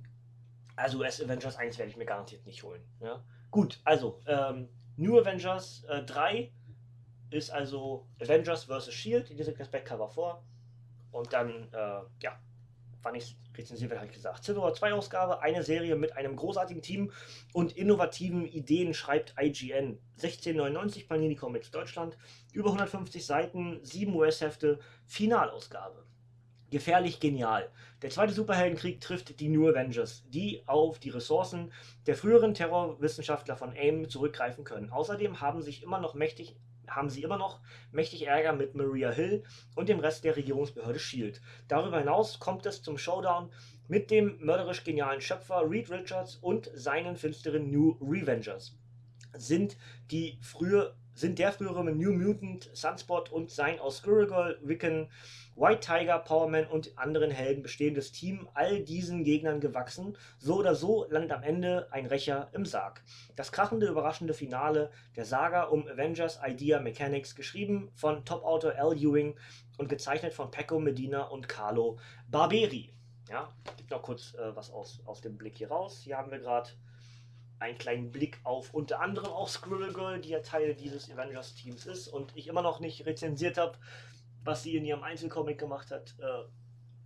also S Avengers 1 werde ich mir garantiert nicht holen. Ja? Gut, also ähm, New Avengers äh, 3 ist also Avengers vs. Shield. Die liegt das Backcover vor. Und dann, äh, ja, wann ich rezensiert werde, habe ich gesagt. Civil War 2 Ausgabe, eine Serie mit einem großartigen Team und innovativen Ideen, schreibt IGN. 1699 Panini Comics Deutschland, über 150 Seiten, 7 US-Hefte, Finalausgabe. Gefährlich genial. Der zweite Superheldenkrieg trifft die New Avengers, die auf die Ressourcen der früheren Terrorwissenschaftler von AIM zurückgreifen können. Außerdem haben sich immer noch mächtig haben sie immer noch mächtig Ärger mit Maria Hill und dem Rest der Regierungsbehörde Shield. Darüber hinaus kommt es zum Showdown mit dem mörderisch genialen Schöpfer Reed Richards und seinen finsteren New Revengers. Sind die frühe sind der frühere New Mutant, Sunspot und sein aus Squirrel Girl, Wiccan, White Tiger, Powerman und anderen Helden bestehendes Team all diesen Gegnern gewachsen. So oder so landet am Ende ein Rächer im Sarg. Das krachende, überraschende Finale der Saga um Avengers Idea Mechanics, geschrieben von Top-Autor Al Ewing und gezeichnet von Pecco Medina und Carlo Barberi. Ja, gibt noch kurz äh, was aus, aus dem Blick hier raus. Hier haben wir gerade einen kleinen Blick auf unter anderem auch Squirrel Girl, die ja Teil dieses Avengers-Teams ist und ich immer noch nicht rezensiert habe, was sie in ihrem Einzelcomic gemacht hat. Äh,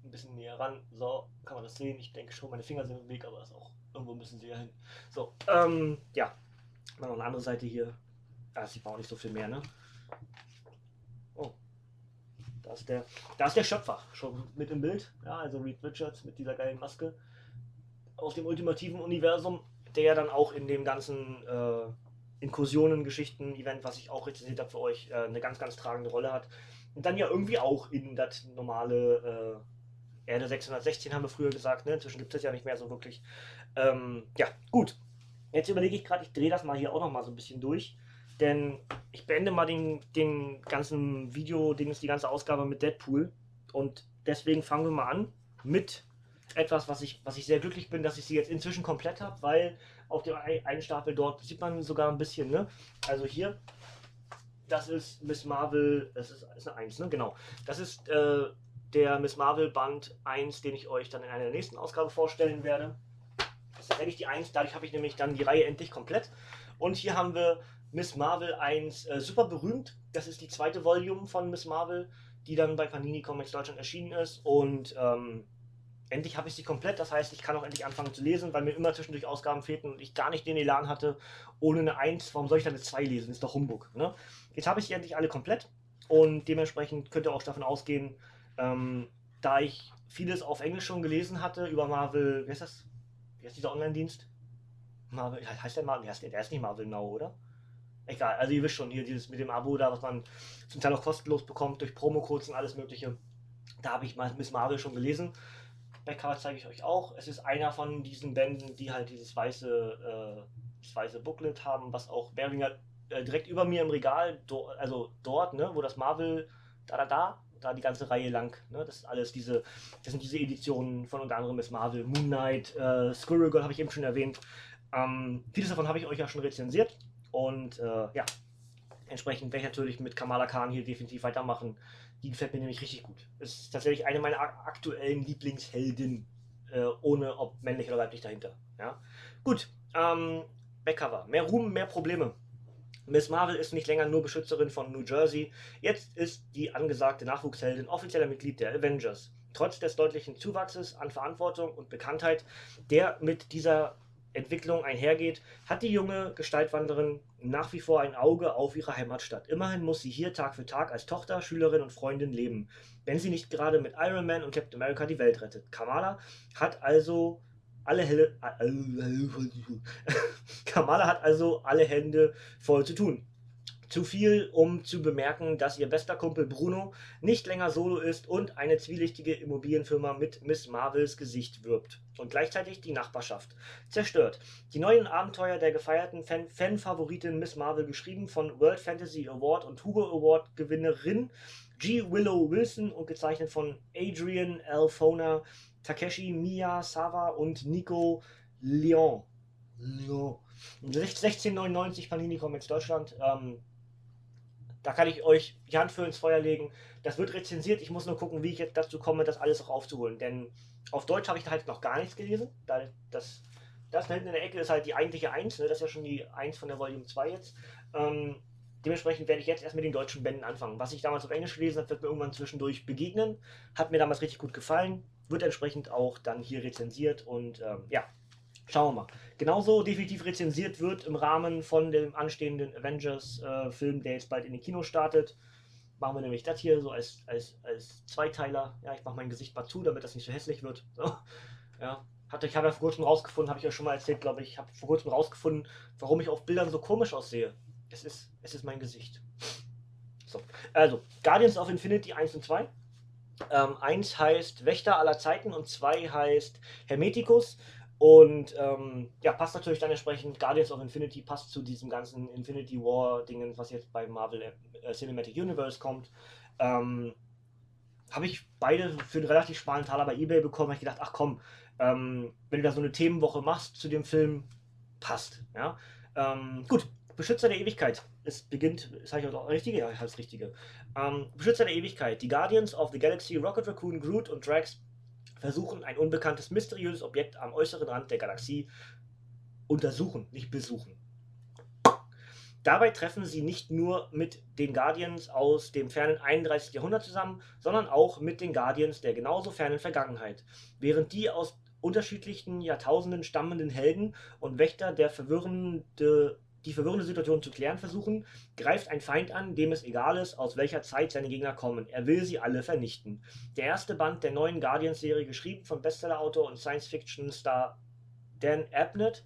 ein bisschen näher ran. So, kann man das sehen. Ich denke schon, meine Finger sind im Weg, aber das auch irgendwo müssen sie ja hin. So, ähm, ja. Mal noch eine andere Seite hier. Ah, man auch nicht so viel mehr, ne? Oh. Da ist der, da ist der Schöpfer schon mit im Bild. Ja, also Reed Richards mit dieser geilen Maske aus dem ultimativen Universum der dann auch in dem ganzen äh, Inkursionen-Geschichten-Event, was ich auch rezensiert habe für euch, äh, eine ganz, ganz tragende Rolle hat. Und dann ja irgendwie auch in das normale äh, Erde 616 haben wir früher gesagt, ne? inzwischen gibt es das ja nicht mehr so wirklich. Ähm, ja, gut. Jetzt überlege ich gerade, ich drehe das mal hier auch noch mal so ein bisschen durch. Denn ich beende mal den, den ganzen Video, den ist die ganze Ausgabe mit Deadpool. Und deswegen fangen wir mal an mit etwas, was ich, was ich sehr glücklich bin, dass ich sie jetzt inzwischen komplett habe, weil auf dem einen Stapel dort sieht man sogar ein bisschen, ne? Also hier, das ist Miss Marvel, das ist, ist eine 1, ne? Genau. Das ist äh, der Miss Marvel Band 1, den ich euch dann in einer nächsten Ausgabe vorstellen werde. Das ist tatsächlich die 1, dadurch habe ich nämlich dann die Reihe endlich komplett. Und hier haben wir Miss Marvel 1, äh, super berühmt. Das ist die zweite Volume von Miss Marvel, die dann bei Panini Comics Deutschland erschienen ist. Und ähm, endlich habe ich sie komplett. Das heißt, ich kann auch endlich anfangen zu lesen, weil mir immer zwischendurch Ausgaben fehlten und ich gar nicht den Elan hatte, ohne eine 1. Warum soll ich dann eine 2 lesen? Ist doch Humbug. Ne? Jetzt habe ich sie endlich alle komplett und dementsprechend könnt ihr auch davon ausgehen, ähm, da ich vieles auf Englisch schon gelesen hatte über Marvel. Wie heißt das? Wie heißt dieser Online-Dienst? Marvel, heißt der Marvel? Der ist nicht Marvel Now, oder? Egal, also ihr wisst schon, hier dieses mit dem Abo da, was man zum Teil auch kostenlos bekommt durch Promo-Codes und alles Mögliche. Da habe ich mal Miss Marvel schon gelesen Backcover zeige ich euch auch. Es ist einer von diesen Bänden, die halt dieses weiße, äh, das weiße Booklet haben, was auch Beringer äh, direkt über mir im Regal, do, also dort, ne, wo das Marvel, da, da, da, da die ganze Reihe lang, ne, das ist alles diese, das sind diese Editionen von unter anderem Miss Marvel, Moon Knight, äh, Squirrel Girl habe ich eben schon erwähnt. Ähm, vieles davon habe ich euch ja schon rezensiert und äh, ja, entsprechend werde ich natürlich mit Kamala Khan hier definitiv weitermachen. Die gefällt mir nämlich richtig gut. Ist tatsächlich eine meiner aktuellen Lieblingsheldinnen, äh, ohne ob männlich oder weiblich dahinter. Ja? Gut, ähm, Backcover. Mehr Ruhm, mehr Probleme. Miss Marvel ist nicht länger nur Beschützerin von New Jersey. Jetzt ist die angesagte Nachwuchsheldin offizieller Mitglied der Avengers. Trotz des deutlichen Zuwachses an Verantwortung und Bekanntheit, der mit dieser Entwicklung einhergeht, hat die junge Gestaltwanderin nach wie vor ein Auge auf ihre Heimatstadt. Immerhin muss sie hier Tag für Tag als Tochter, Schülerin und Freundin leben, wenn sie nicht gerade mit Iron Man und Captain America die Welt rettet. Kamala hat also alle Helle, Kamala hat also alle Hände voll zu tun. Zu viel, um zu bemerken, dass ihr bester Kumpel Bruno nicht länger solo ist und eine zwielichtige Immobilienfirma mit Miss Marvels Gesicht wirbt. Und gleichzeitig die Nachbarschaft zerstört. Die neuen Abenteuer der gefeierten Fan-Favoritin Miss Marvel, geschrieben von World Fantasy Award und Hugo Award Gewinnerin G. Willow Wilson und gezeichnet von Adrian Alfona, Takeshi Miyazawa und Nico Leon. Leon. 1699 Panini Comics Deutschland. Ähm, da kann ich euch die Hand für ins Feuer legen. Das wird rezensiert. Ich muss nur gucken, wie ich jetzt dazu komme, das alles auch aufzuholen. Denn auf Deutsch habe ich da halt noch gar nichts gelesen. Da, das, das da hinten in der Ecke ist halt die eigentliche 1. Ne? Das ist ja schon die 1 von der Volume 2 jetzt. Ähm, dementsprechend werde ich jetzt erst mit den deutschen Bänden anfangen. Was ich damals auf Englisch gelesen habe, wird mir irgendwann zwischendurch begegnen. Hat mir damals richtig gut gefallen. Wird entsprechend auch dann hier rezensiert. Und ähm, ja, Schauen wir mal. Genauso definitiv rezensiert wird im Rahmen von dem anstehenden Avengers-Film, äh, der jetzt bald in die Kino startet. Machen wir nämlich das hier so als, als, als Zweiteiler. Ja, ich mache mein Gesicht mal zu, damit das nicht so hässlich wird. So. Ja. Hatte, ich habe ja vor kurzem rausgefunden, habe ich euch schon mal erzählt, glaube ich, habe vor kurzem rausgefunden, warum ich auf Bildern so komisch aussehe. Es ist, es ist mein Gesicht. So. Also, Guardians of Infinity 1 und 2. Ähm, 1 heißt Wächter aller Zeiten und 2 heißt Hermeticus. Und ähm, ja, passt natürlich dann entsprechend, Guardians of Infinity passt zu diesem ganzen Infinity War-Dingen, was jetzt bei Marvel äh, Cinematic Universe kommt. Ähm, habe ich beide für einen relativ schmalen Taler bei Ebay bekommen. Habe ich gedacht, ach komm, ähm, wenn du da so eine Themenwoche machst zu dem Film, passt. Ja? Ähm, gut, Beschützer der Ewigkeit. Es beginnt, sage ich auch richtige? Ja, das richtige. Ähm, Beschützer der Ewigkeit. Die Guardians of the Galaxy, Rocket Raccoon, Groot und Drax versuchen, ein unbekanntes, mysteriöses Objekt am äußeren Rand der Galaxie untersuchen, nicht besuchen. Dabei treffen sie nicht nur mit den Guardians aus dem fernen 31. Jahrhundert zusammen, sondern auch mit den Guardians der genauso fernen Vergangenheit. Während die aus unterschiedlichen Jahrtausenden stammenden Helden und Wächter der verwirrende die verwirrende Situation zu klären versuchen, greift ein Feind an, dem es egal ist, aus welcher Zeit seine Gegner kommen. Er will sie alle vernichten. Der erste Band der neuen Guardians-Serie, geschrieben von Bestseller-Autor und Science-Fiction-Star Dan Abnett,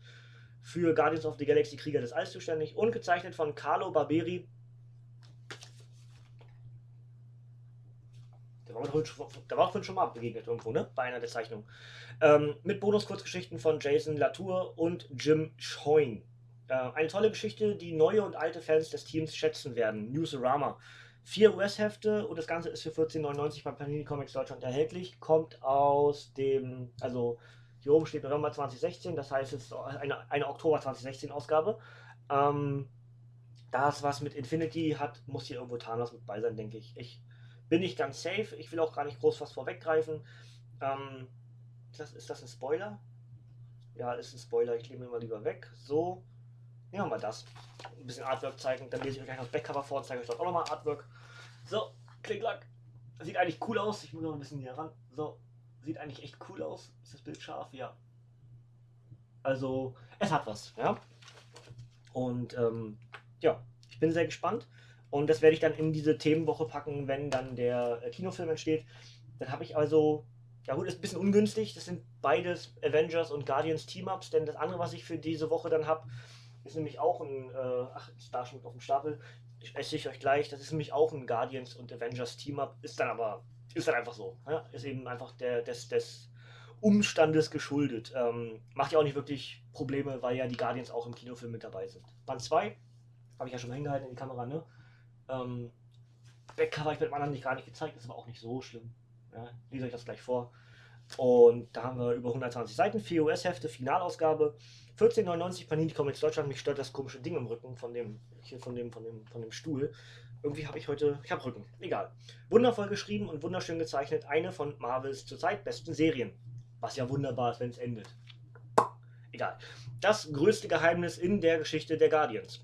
für Guardians of the Galaxy Krieger des Alls zuständig und gezeichnet von Carlo Barberi. Der war auch vorhin schon mal begegnet irgendwo, ne? Bei einer der Zeichnungen. Ähm, mit Bonus-Kurzgeschichten von Jason Latour und Jim Schoin. Äh, eine tolle Geschichte, die neue und alte Fans des Teams schätzen werden. Newsarama. Vier US-Hefte und das Ganze ist für 14,99 bei Panini Comics Deutschland erhältlich. Kommt aus dem, also hier oben steht November 2016, das heißt, es ist eine, eine Oktober 2016 Ausgabe. Ähm, das, was mit Infinity hat, muss hier irgendwo Thanos mit bei sein, denke ich. Ich bin nicht ganz safe, ich will auch gar nicht groß was vorweggreifen. Ähm, ist, das, ist das ein Spoiler? Ja, ist ein Spoiler, ich lege ihn mal lieber weg. So, Nehmen wir mal das. Ein bisschen Artwork zeigen. Dann lese ich euch gleich noch das Backcover vor, zeige euch dort auch nochmal Artwork. So, Klicklack. Sieht eigentlich cool aus. Ich muss noch ein bisschen näher ran. So, sieht eigentlich echt cool aus. Ist das Bild scharf? Ja. Also, es hat was, ja. Und ähm, ja, ich bin sehr gespannt. Und das werde ich dann in diese Themenwoche packen, wenn dann der äh, Kinofilm entsteht. Dann habe ich also, ja gut, ist ein bisschen ungünstig. Das sind beides Avengers und Guardians Team-Ups, denn das andere, was ich für diese Woche dann habe, ist nämlich auch ein, äh, ach, ist da schon auf dem Stapel, ich esse ich euch gleich, das ist nämlich auch ein Guardians und Avengers Team-Up, ist dann aber, ist dann einfach so, ja? ist eben einfach der, des, des Umstandes geschuldet. Ähm, macht ja auch nicht wirklich Probleme, weil ja die Guardians auch im Kinofilm mit dabei sind. Band 2, habe ich ja schon mal hingehalten in die Kamera, ne? Ähm, Backcover ich mit dem anderen nicht gar nicht gezeigt, ist aber auch nicht so schlimm. Ja, lese euch das gleich vor. Und da haben wir über 120 Seiten, 4 US-Hefte, Finalausgabe. 14,99 Panini Comics Deutschland. Mich stört das komische Ding im Rücken von dem, hier von dem, von dem, von dem Stuhl. Irgendwie habe ich heute, ich habe Rücken. Egal. Wundervoll geschrieben und wunderschön gezeichnet. Eine von Marvels zurzeit besten Serien. Was ja wunderbar ist, wenn es endet. Egal. Das größte Geheimnis in der Geschichte der Guardians.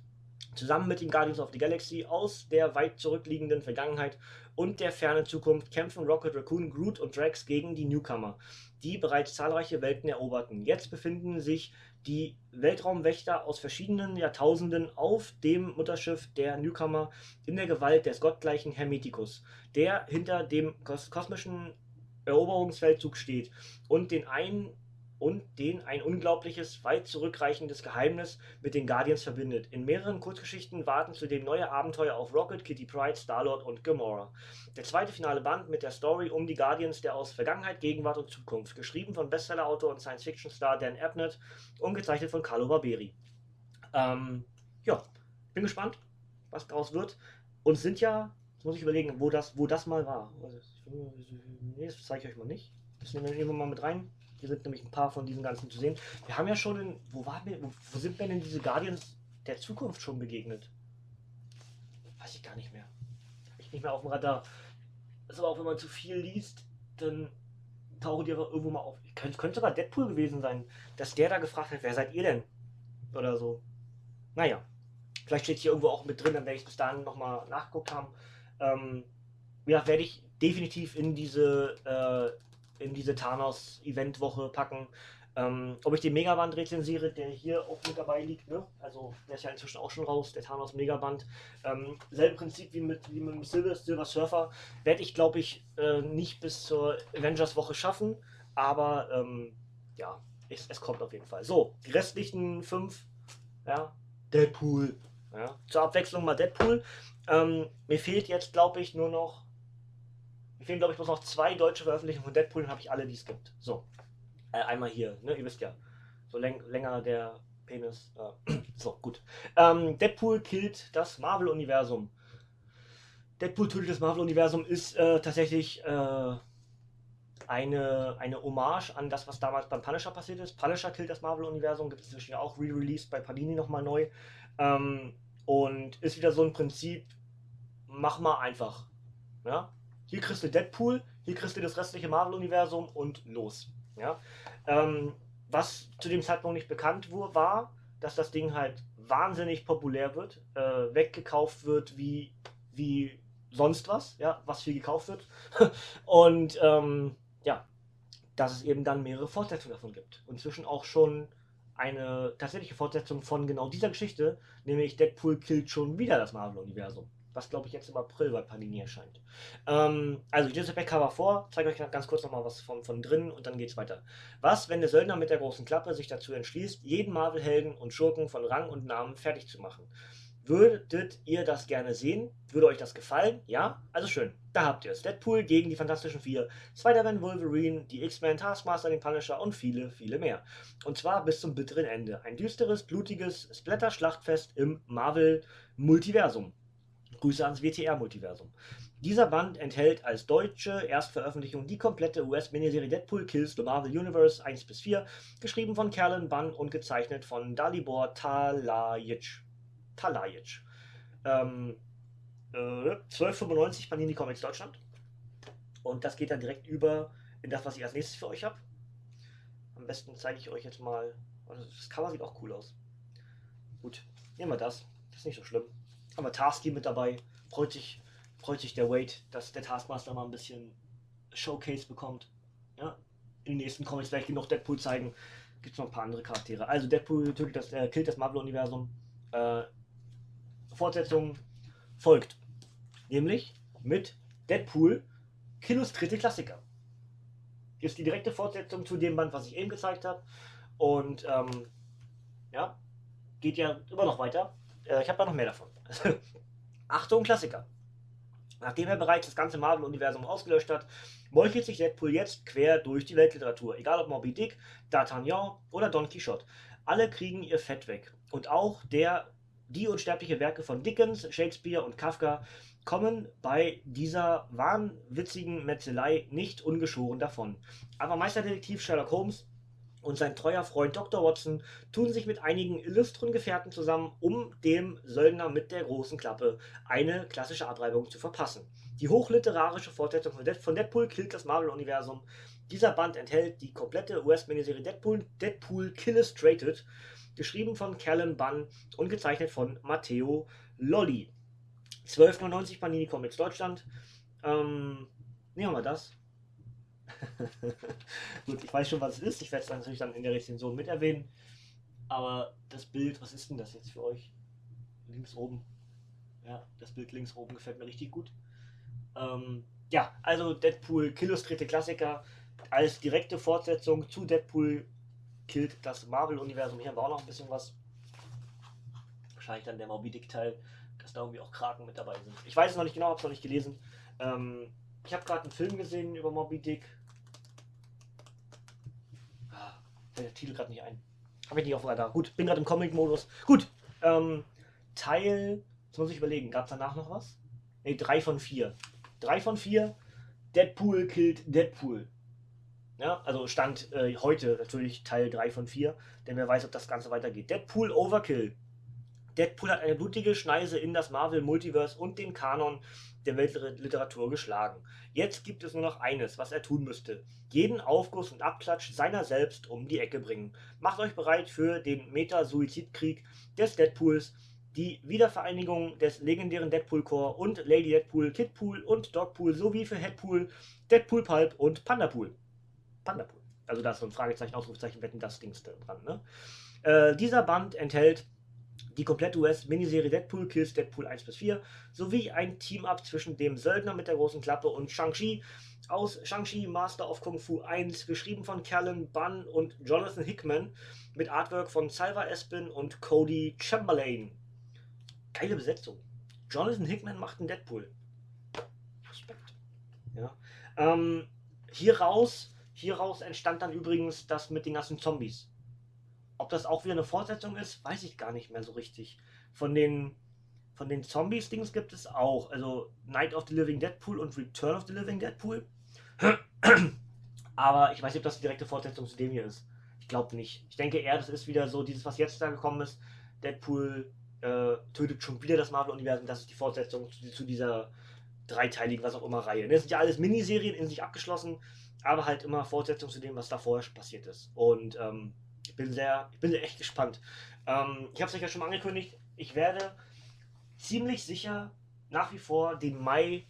Zusammen mit den Guardians of the Galaxy aus der weit zurückliegenden Vergangenheit und der fernen Zukunft kämpfen Rocket Raccoon, Groot und Drax gegen die Newcomer, die bereits zahlreiche Welten eroberten. Jetzt befinden sich die Weltraumwächter aus verschiedenen Jahrtausenden auf dem Mutterschiff der Newcomer in der Gewalt des gottgleichen Hermeticus, der hinter dem kos kosmischen Eroberungsfeldzug steht und den einen und den ein unglaubliches, weit zurückreichendes Geheimnis mit den Guardians verbindet. In mehreren Kurzgeschichten warten zudem neue Abenteuer auf Rocket, Kitty Pryde, Starlord und Gamora. Der zweite finale Band mit der Story um die Guardians, der aus Vergangenheit, Gegenwart und Zukunft, geschrieben von Bestsellerautor und Science-Fiction-Star Dan Abnett und gezeichnet von Carlo Barberi. Ähm, ja, bin gespannt, was daraus wird. Und sind ja, jetzt muss ich überlegen, wo das, wo das mal war. Nee, das zeige ich euch mal nicht. Das nehmen wir mal mit rein. Hier sind nämlich ein paar von diesen ganzen zu sehen. Wir haben ja schon in. Wo, waren wir, wo, sind wir denn diese Guardians der Zukunft schon begegnet? Weiß ich gar nicht mehr. Hab ich nicht mehr auf dem Radar. Das ist aber auch, wenn man zu viel liest, dann tauchen die einfach irgendwo mal auf. Könnte, könnte sogar Deadpool gewesen sein, dass der da gefragt hat, wer seid ihr denn? Oder so. Naja. Vielleicht steht hier irgendwo auch mit drin, dann werde ich bis dahin nochmal nachgeguckt haben. Ähm, ja, werde ich definitiv in diese, äh, in diese Thanos-Event-Woche packen. Ähm, ob ich den Megaband rezensiere, der hier auch mit dabei liegt, ne? also der ist ja inzwischen auch schon raus, der Thanos Megaband. Ähm, selbe Prinzip wie mit, wie mit dem Silver, Silver Surfer. Werde ich, glaube ich, äh, nicht bis zur Avengers-Woche schaffen, aber ähm, ja, es, es, kommt auf jeden Fall. So, die restlichen fünf, ja, Deadpool. Ja, zur Abwechslung mal Deadpool. Ähm, mir fehlt jetzt, glaube ich, nur noch. Mir fehlen, glaube ich, bloß noch zwei deutsche Veröffentlichungen von Deadpool, dann habe ich alle, die es gibt. So. Äh, einmal hier, ne? Ihr wisst ja. So läng länger der Penis. Äh, so, gut. Ähm, Deadpool killt das Marvel-Universum. Deadpool tötet das Marvel-Universum ist äh, tatsächlich äh, eine, eine Hommage an das, was damals beim Punisher passiert ist. Punisher killt das Marvel-Universum, gibt es inzwischen auch re-released bei Panini nochmal neu. Ähm, und ist wieder so ein Prinzip, mach mal einfach. Ja? Hier kriegst du Deadpool, hier kriegst du das restliche Marvel-Universum und los. Ja? Ähm, was zu dem Zeitpunkt nicht bekannt war, dass das Ding halt wahnsinnig populär wird, äh, weggekauft wird wie, wie sonst was, ja, was viel gekauft wird. und ähm, ja, dass es eben dann mehrere Fortsetzungen davon gibt. Inzwischen auch schon eine tatsächliche Fortsetzung von genau dieser Geschichte, nämlich Deadpool killt schon wieder das Marvel-Universum was glaube ich jetzt im April bei Panini erscheint. Ähm, also ich lese Backcover vor, zeige euch ganz kurz nochmal was von, von drin und dann geht's weiter. Was, wenn der Söldner mit der großen Klappe sich dazu entschließt, jeden Marvel-Helden und Schurken von Rang und Namen fertig zu machen? Würdet ihr das gerne sehen? Würde euch das gefallen? Ja? Also schön. Da habt ihr es. Deadpool gegen die Fantastischen Vier, Spider-Man, Wolverine, die X-Men, Taskmaster, den Punisher und viele, viele mehr. Und zwar bis zum bitteren Ende. Ein düsteres, blutiges Splatter-Schlachtfest im Marvel-Multiversum. Grüße ans WTR-Multiversum. Dieser Band enthält als deutsche Erstveröffentlichung die komplette US-Miniserie Deadpool Kills the Marvel Universe 1 bis 4, geschrieben von Kerlen Bunn und gezeichnet von Dalibor Talajic. Talajic. Ähm, äh, 1295 Panini Comics Deutschland. Und das geht dann direkt über in das, was ich als nächstes für euch habe. Am besten zeige ich euch jetzt mal. Das Cover sieht auch cool aus. Gut, nehmen wir das. Das ist nicht so schlimm haben wir Tarsky mit dabei. Freut sich, freut sich der Wade, dass der Taskmaster mal ein bisschen Showcase bekommt. Ja? In den nächsten Comics ich noch Deadpool zeigen. Gibt es noch ein paar andere Charaktere. Also Deadpool tötet das, äh, killt das Marvel-Universum. Äh, Fortsetzung folgt. Nämlich mit Deadpool Illustrierte Klassiker. Ist die direkte Fortsetzung zu dem Band, was ich eben gezeigt habe. Und ähm, ja, geht ja immer noch weiter. Äh, ich habe da noch mehr davon. Achtung, Klassiker. Nachdem er bereits das ganze Marvel-Universum ausgelöscht hat, meuchelt sich Deadpool jetzt quer durch die Weltliteratur. Egal ob Moby Dick, D'Artagnan oder Don Quixote. Alle kriegen ihr Fett weg. Und auch der, die unsterbliche Werke von Dickens, Shakespeare und Kafka kommen bei dieser wahnwitzigen Metzelei nicht ungeschoren davon. Aber Meisterdetektiv Sherlock Holmes und sein treuer Freund Dr. Watson tun sich mit einigen illustren Gefährten zusammen, um dem Söldner mit der großen Klappe eine klassische Abreibung zu verpassen. Die hochliterarische Fortsetzung von Deadpool killt das Marvel-Universum. Dieser Band enthält die komplette US-Miniserie Deadpool, Deadpool Killustrated, geschrieben von Callan Bunn und gezeichnet von Matteo Lolli. 12,99 Panini Comics Deutschland. Ähm, nehmen wir das. Gut, ich weiß schon, was es ist. Ich werde es natürlich dann in der Rezension mit erwähnen. Aber das Bild, was ist denn das jetzt für euch? Links oben. Ja, das Bild links oben gefällt mir richtig gut. Ähm, ja, also Deadpool Killustrierte Klassiker als direkte Fortsetzung zu Deadpool killt das Marvel-Universum. Hier haben wir auch noch ein bisschen was. Wahrscheinlich dann der Moby Dick-Teil, dass da irgendwie auch Kraken mit dabei sind. Ich weiß es noch nicht genau, habe es noch nicht gelesen. Ähm, ich habe gerade einen Film gesehen über Moby Dick. Der Titel gerade nicht ein. Habe ich nicht auf Radar. Gut, bin gerade im Comic-Modus. Gut, ähm, Teil, jetzt muss ich überlegen, gab es danach noch was? Ne, drei von vier. Drei von vier, Deadpool killt Deadpool. Ja, also Stand äh, heute natürlich Teil 3 von 4, denn wer weiß, ob das Ganze weitergeht. Deadpool Overkill. Deadpool hat eine blutige Schneise in das Marvel Multiverse und den Kanon der Weltliteratur geschlagen. Jetzt gibt es nur noch eines, was er tun müsste. Jeden Aufguss und Abklatsch seiner selbst um die Ecke bringen. Macht euch bereit für den Meta-Suizidkrieg des Deadpools, die Wiedervereinigung des legendären Deadpool Core und Lady Deadpool, Kidpool und Dogpool sowie für Headpool, Deadpool Pulp und Pandapool. Pandapool. Also da ist so ein Fragezeichen, Ausrufezeichen, wetten das Dings dran. Ne? Äh, dieser Band enthält die komplette US-Miniserie Deadpool Kills Deadpool 1 bis 4 sowie ein Team-Up zwischen dem Söldner mit der großen Klappe und Shang-Chi aus Shang-Chi Master of Kung Fu 1, geschrieben von Callan Bunn und Jonathan Hickman mit Artwork von Salva Espin und Cody Chamberlain. Geile Besetzung. Jonathan Hickman macht einen Deadpool. Respekt. Ja. Ähm, hieraus, hieraus entstand dann übrigens das mit den ganzen Zombies. Ob das auch wieder eine Fortsetzung ist, weiß ich gar nicht mehr so richtig. Von den, von den Zombies-Dings gibt es auch. Also Night of the Living Deadpool und Return of the Living Deadpool. Aber ich weiß nicht, ob das die direkte Fortsetzung zu dem hier ist. Ich glaube nicht. Ich denke eher, das ist wieder so dieses, was jetzt da gekommen ist. Deadpool äh, tötet schon wieder das Marvel-Universum. Das ist die Fortsetzung zu, zu, dieser dreiteiligen, was auch immer, Reihe. Das sind ja alles Miniserien in sich abgeschlossen, aber halt immer Fortsetzung zu dem, was da vorher passiert ist. Und ähm, bin sehr, ich bin sehr echt gespannt. Ähm, ich habe es euch ja schon mal angekündigt. Ich werde ziemlich sicher nach wie vor den Mai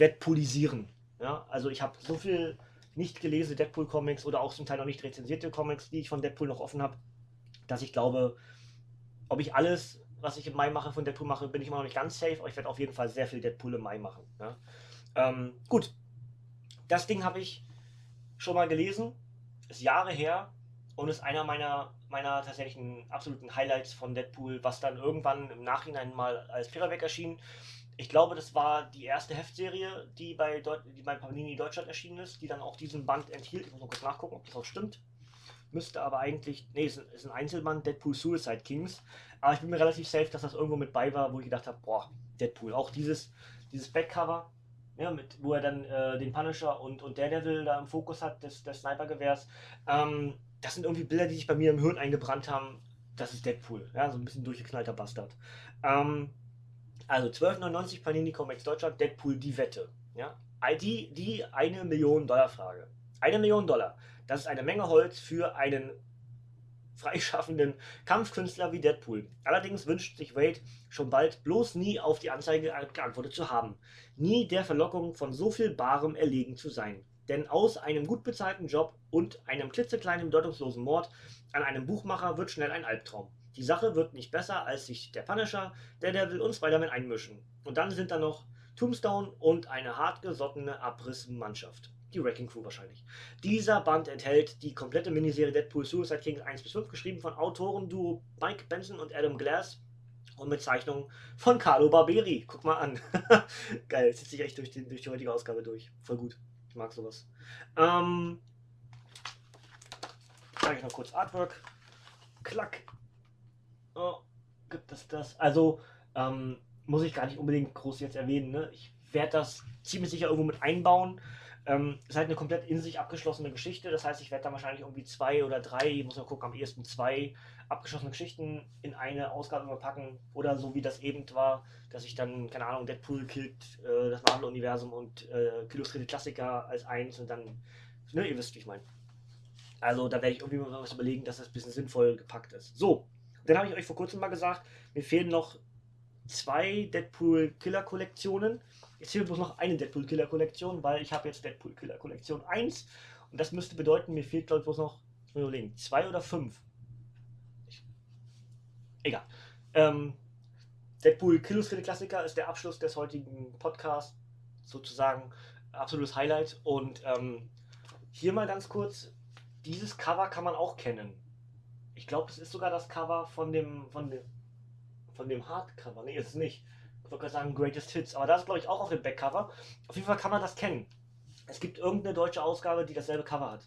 Deadpoolisieren. Ja, also ich habe so viel nicht gelesene Deadpool-Comics oder auch zum Teil noch nicht rezensierte Comics, die ich von Deadpool noch offen habe, dass ich glaube, ob ich alles, was ich im Mai mache, von Deadpool mache, bin ich immer noch nicht ganz safe, aber ich werde auf jeden Fall sehr viel Deadpool im Mai machen. Ja. Ähm, gut, das Ding habe ich schon mal gelesen, ist Jahre her, und ist einer meiner, meiner tatsächlichen absoluten Highlights von Deadpool, was dann irgendwann im Nachhinein mal als Paperback erschien. Ich glaube, das war die erste Heftserie, die bei, Deut die bei Panini Deutschland erschienen ist, die dann auch diesen Band enthielt. Ich muss noch kurz nachgucken, ob das auch stimmt. Müsste aber eigentlich, nee, es ist ein Einzelband, Deadpool Suicide Kings. Aber ich bin mir relativ safe, dass das irgendwo mit bei war, wo ich gedacht habe, boah, Deadpool. Auch dieses, dieses Backcover, ja, mit, wo er dann äh, den Punisher und, und Daredevil da im Fokus hat, des, des Snipergewehrs. Ähm, das sind irgendwie Bilder, die sich bei mir im Hirn eingebrannt haben. Das ist Deadpool, ja, so ein bisschen durchgeknallter Bastard. Ähm, also 12,99 Panini Comics Deutschland, Deadpool die Wette. Ja? Die, die eine Million Dollar Frage. Eine Million Dollar. Das ist eine Menge Holz für einen freischaffenden Kampfkünstler wie Deadpool. Allerdings wünscht sich Wade schon bald bloß nie auf die Anzeige geantwortet zu haben. Nie der Verlockung von so viel Barem erlegen zu sein. Denn aus einem gut bezahlten Job und einem klitzekleinen bedeutungslosen Mord an einem Buchmacher wird schnell ein Albtraum. Die Sache wird nicht besser, als sich der Punisher, der Devil und Spider-Man einmischen. Und dann sind da noch Tombstone und eine hartgesottene Abrissmannschaft. Die Wrecking Crew wahrscheinlich. Dieser Band enthält die komplette Miniserie Deadpool Suicide Kings 1 bis 5, geschrieben von Autoren-Duo Mike Benson und Adam Glass und mit Zeichnungen von Carlo Barberi. Guck mal an. Geil, zieht sich echt durch, den, durch die heutige Ausgabe durch. Voll gut. Ich mag sowas. Ähm, zeige ich noch kurz Artwork. Klack. Oh, gibt es das? Also, ähm, muss ich gar nicht unbedingt groß jetzt erwähnen. Ne? Ich werde das ziemlich sicher irgendwo mit einbauen. Ähm, ist halt eine komplett in sich abgeschlossene Geschichte. Das heißt, ich werde da wahrscheinlich irgendwie zwei oder drei, muss mal gucken, am ehesten zwei abgeschlossene Geschichten in eine Ausgabe überpacken. Oder so wie das eben war, dass ich dann, keine Ahnung, Deadpool killt äh, das Marvel-Universum und äh, illustrierte Klassiker als eins und dann, ne, ihr wisst, wie ich meine. Also da werde ich irgendwie mal was überlegen, dass das ein bisschen sinnvoll gepackt ist. So, dann habe ich euch vor kurzem mal gesagt, mir fehlen noch zwei Deadpool-Killer-Kollektionen. Jetzt fehlt bloß noch eine Deadpool-Killer-Kollektion, weil ich habe jetzt Deadpool-Killer-Kollektion 1 und das müsste bedeuten, mir fehlt glaube ich bloß noch, ich überlegen, zwei oder fünf. Ich, egal. Ähm, Deadpool Killus Klassiker ist der Abschluss des heutigen Podcasts, sozusagen absolutes Highlight. Und ähm, hier mal ganz kurz, dieses Cover kann man auch kennen. Ich glaube, es ist sogar das Cover von dem, von dem, von dem Hardcover. Nee, ist es nicht. Ich sagen Greatest Hits, aber das ist glaube ich auch auf dem Backcover. Auf jeden Fall kann man das kennen. Es gibt irgendeine deutsche Ausgabe, die dasselbe Cover hat.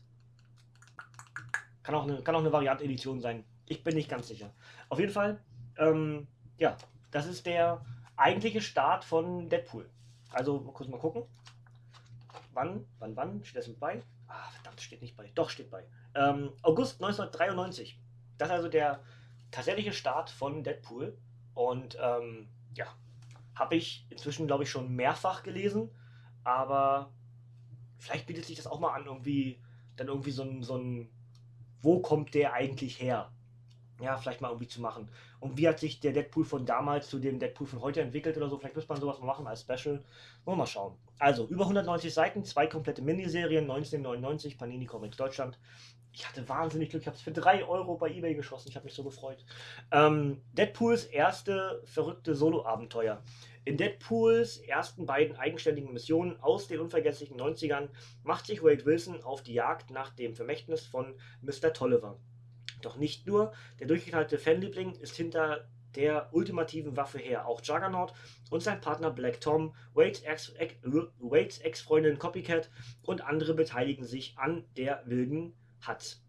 Kann auch eine, kann auch eine Variant-Edition sein. Ich bin nicht ganz sicher. Auf jeden Fall, ähm, ja, das ist der eigentliche Start von Deadpool. Also kurz mal gucken. Wann, wann, wann steht das mit bei? Ah, verdammt, steht nicht bei. Doch, steht bei. Ähm, August 1993. Das ist also der tatsächliche Start von Deadpool. Und ähm, ja, habe ich inzwischen, glaube ich, schon mehrfach gelesen. Aber vielleicht bietet sich das auch mal an, irgendwie dann irgendwie so ein, so ein wo kommt der eigentlich her? Ja, vielleicht mal irgendwie zu machen. Und wie hat sich der Deadpool von damals zu dem Deadpool von heute entwickelt oder so? Vielleicht muss man sowas mal machen als Special. Wollen wir mal schauen. Also, über 190 Seiten, zwei komplette Miniserien, 1999, Panini Comics Deutschland. Ich hatte wahnsinnig Glück, ich habe es für 3 Euro bei Ebay geschossen. Ich habe mich so gefreut. Ähm, Deadpools erste verrückte Solo-Abenteuer. In Deadpools ersten beiden eigenständigen Missionen aus den unvergesslichen 90ern macht sich Wade Wilson auf die Jagd nach dem Vermächtnis von Mr. Tolliver. Doch nicht nur, der durchgeknallte Fanliebling ist hinter der ultimativen Waffe her. Auch Juggernaut und sein Partner Black Tom, Wades Ex-Freundin Ex Copycat und andere beteiligen sich an der wilden Hatz.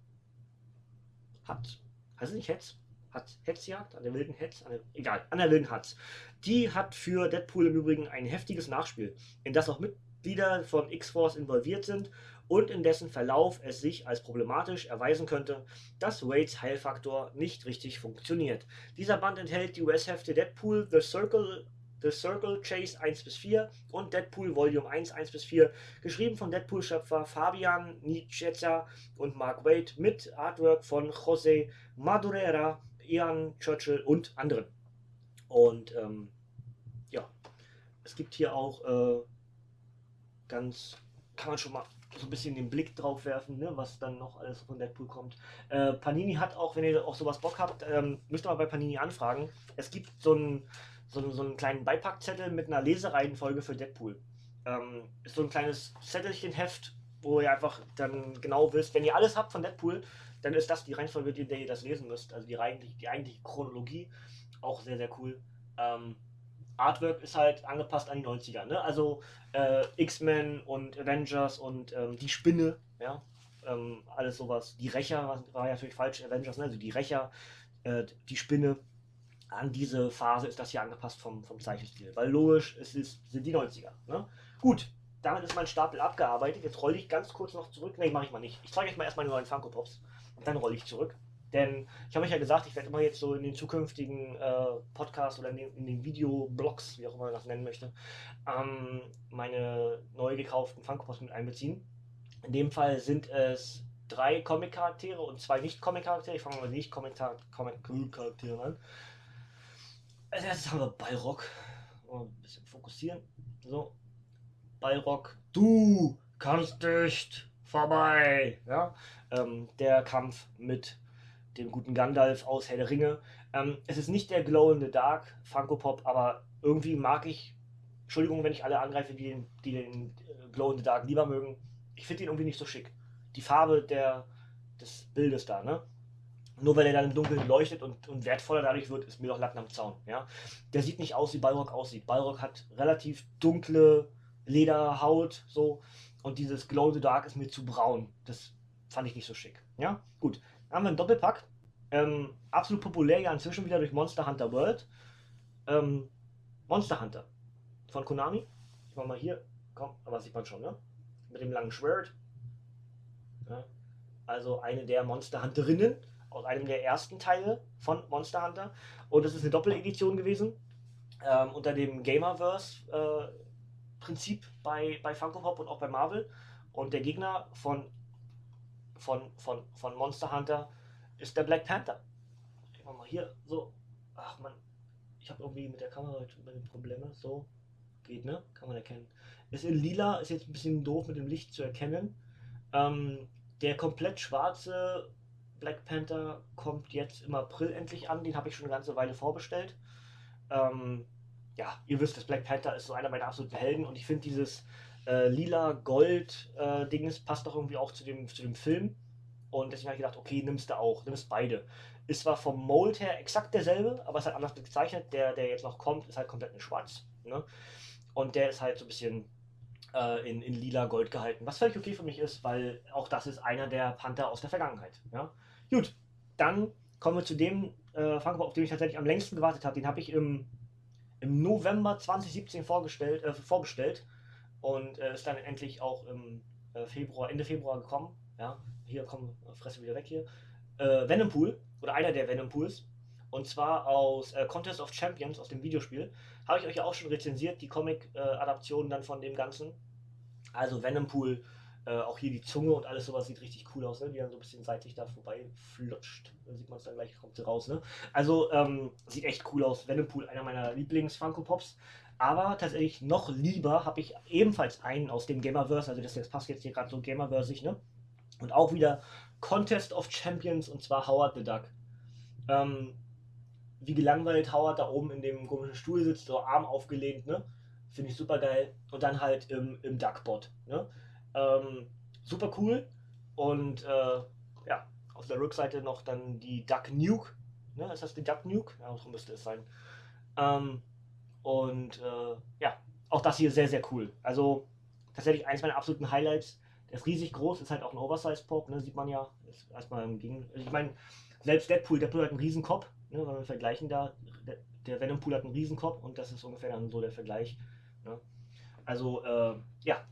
Hatz. Heißt es nicht Hetz? Hat Hetzjagd? An der wilden Hetz? An der, egal, an der wilden Hatz. Die hat für Deadpool im Übrigen ein heftiges Nachspiel, in das auch Mitglieder von X-Force involviert sind und in dessen Verlauf es sich als problematisch erweisen könnte, dass Wades Heilfaktor nicht richtig funktioniert. Dieser Band enthält die US-Hefte Deadpool, The Circle, The Circle Chase 1 bis 4 und Deadpool Volume 1 1 bis 4, geschrieben von Deadpool-Schöpfer Fabian Niceza und Mark Wade mit Artwork von José Madureira, Ian Churchill und anderen. Und ähm, ja, es gibt hier auch äh, ganz, kann man schon mal so ein bisschen den Blick drauf werfen, ne, was dann noch alles von Deadpool kommt. Äh, Panini hat auch, wenn ihr auch sowas Bock habt, ähm, müsst ihr mal bei Panini anfragen. Es gibt so einen, so, so einen kleinen Beipackzettel mit einer Lesereihenfolge für Deadpool. Ähm, ist so ein kleines Zettelchenheft, wo ihr einfach dann genau wisst, wenn ihr alles habt von Deadpool, dann ist das die Reihenfolge, in der ihr das lesen müsst. Also die, eigentlich, die eigentliche Chronologie. Auch sehr, sehr cool. Ähm, Artwork ist halt angepasst an die 90er. Ne? Also äh, X-Men und Avengers und ähm, die Spinne, ja, ähm, alles sowas. Die Rächer war, war ja natürlich falsch, Avengers, ne? also die Rächer, äh, die Spinne. An diese Phase ist das hier angepasst vom, vom Zeichenstil. Weil logisch, es ist, sind die 90er. Ne? Gut, damit ist mein Stapel abgearbeitet. Jetzt rolle ich ganz kurz noch zurück. Ne, mache ich mal nicht. Ich zeige euch mal erstmal die neuen Funko Pops. Und dann rolle ich zurück. Denn ich habe euch ja gesagt, ich werde immer jetzt so in den zukünftigen äh, Podcasts oder in den, in den Videoblogs, wie auch immer man das nennen möchte, ähm, meine neu gekauften Funko Pops mit einbeziehen. In dem Fall sind es drei Comic-Charaktere und zwei Nicht-Comic-Charaktere. Ich fange mal mit Nicht-Comic-Charakteren an. Als erstes haben wir Ballrock. Ein bisschen fokussieren. So. Ballrock, du kannst nicht vorbei. Ja? Ähm, der Kampf mit dem guten Gandalf aus Herr Ringe. Ähm, es ist nicht der Glow in the Dark Funko Pop, aber irgendwie mag ich, Entschuldigung, wenn ich alle angreife, die den, die den äh, Glow in the Dark lieber mögen. Ich finde ihn irgendwie nicht so schick. Die Farbe der, des Bildes da, ne? Nur weil er dann im Dunkeln leuchtet und, und wertvoller dadurch wird, ist mir doch Latten am Zaun. Ja? Der sieht nicht aus, wie Balrog aussieht. Balrog hat relativ dunkle Lederhaut, so. Und dieses Glow the Dark ist mir zu braun. Das fand ich nicht so schick. Ja, gut haben wir einen Doppelpack. Ähm, absolut populär ja inzwischen wieder durch Monster Hunter World. Ähm, Monster Hunter von Konami. Ich mach mal hier, komm, aber sieht man schon, ne? Mit dem langen Schwert. Ja. Also eine der Monster Hunterinnen aus einem der ersten Teile von Monster Hunter. Und es ist eine Doppeledition gewesen. Ähm, unter dem Gamerverse-Prinzip äh, bei, bei Funko Pop und auch bei Marvel. Und der Gegner von von, von, von Monster Hunter ist der Black Panther. Ich mach mal hier so. Ach man, ich habe irgendwie mit der Kamera heute Probleme. So, geht ne? Kann man erkennen. Ist in lila, ist jetzt ein bisschen doof mit dem Licht zu erkennen. Ähm, der komplett schwarze Black Panther kommt jetzt im April endlich an. Den habe ich schon eine ganze Weile vorbestellt. Ähm, ja, ihr wisst, das Black Panther ist so einer meiner absoluten Helden und ich finde dieses äh, lila-gold-Dings äh, passt doch irgendwie auch zu dem, zu dem Film. Und deswegen habe ich gedacht, okay, nimmst du auch, nimmst beide. Ist zwar vom Mold her exakt derselbe, aber ist halt anders gezeichnet. Der, der jetzt noch kommt, ist halt komplett in schwarz. Ne? Und der ist halt so ein bisschen äh, in, in lila Gold gehalten. Was völlig okay für mich ist, weil auch das ist einer der Panther aus der Vergangenheit. Ja? Gut, dann kommen wir zu dem äh, Funko, auf den ich tatsächlich am längsten gewartet habe. Den habe ich im, im November 2017 vorgestellt, äh, vorbestellt und äh, ist dann endlich auch im, äh, Februar, Ende Februar gekommen. Ja, hier komm, Fresse wieder weg hier. Äh, Venom Pool oder einer der Venom Pools. Und zwar aus äh, Contest of Champions, aus dem Videospiel. Habe ich euch ja auch schon rezensiert, die Comic-Adaptionen dann von dem Ganzen. Also Venom Pool, äh, auch hier die Zunge und alles sowas sieht richtig cool aus, ne? die dann so ein bisschen seitlich da vorbei flutscht. Da sieht man es dann gleich, kommt sie raus. Ne? Also ähm, sieht echt cool aus. Venom Pool, einer meiner Lieblings-Funko Pops. Aber tatsächlich noch lieber habe ich ebenfalls einen aus dem Gamerverse, also das, das passt jetzt hier gerade so Gamerversig, ne? Und auch wieder Contest of Champions und zwar Howard the Duck. Ähm, wie gelangweilt Howard da oben in dem komischen Stuhl sitzt, so Arm aufgelehnt, ne? Finde ich super geil. Und dann halt im, im Duckbot, ne? Ähm, super cool. Und äh, ja, auf der Rückseite noch dann die Duck Nuke. Ne? Ist das die Duck Nuke? Ja, so müsste es sein. Ähm, und äh, ja, auch das hier sehr, sehr cool. Also tatsächlich eins meiner absoluten Highlights. Der ist riesig groß, ist halt auch ein Oversize-Pop, ne? sieht man ja. Ist erstmal im Gegen ich meine, selbst Deadpool, Deadpool hat einen Riesenkopf, ne? wenn wir vergleichen da. Der Venom Pool hat einen Riesenkopf und das ist ungefähr dann so der Vergleich. Ne? Also, äh, ja,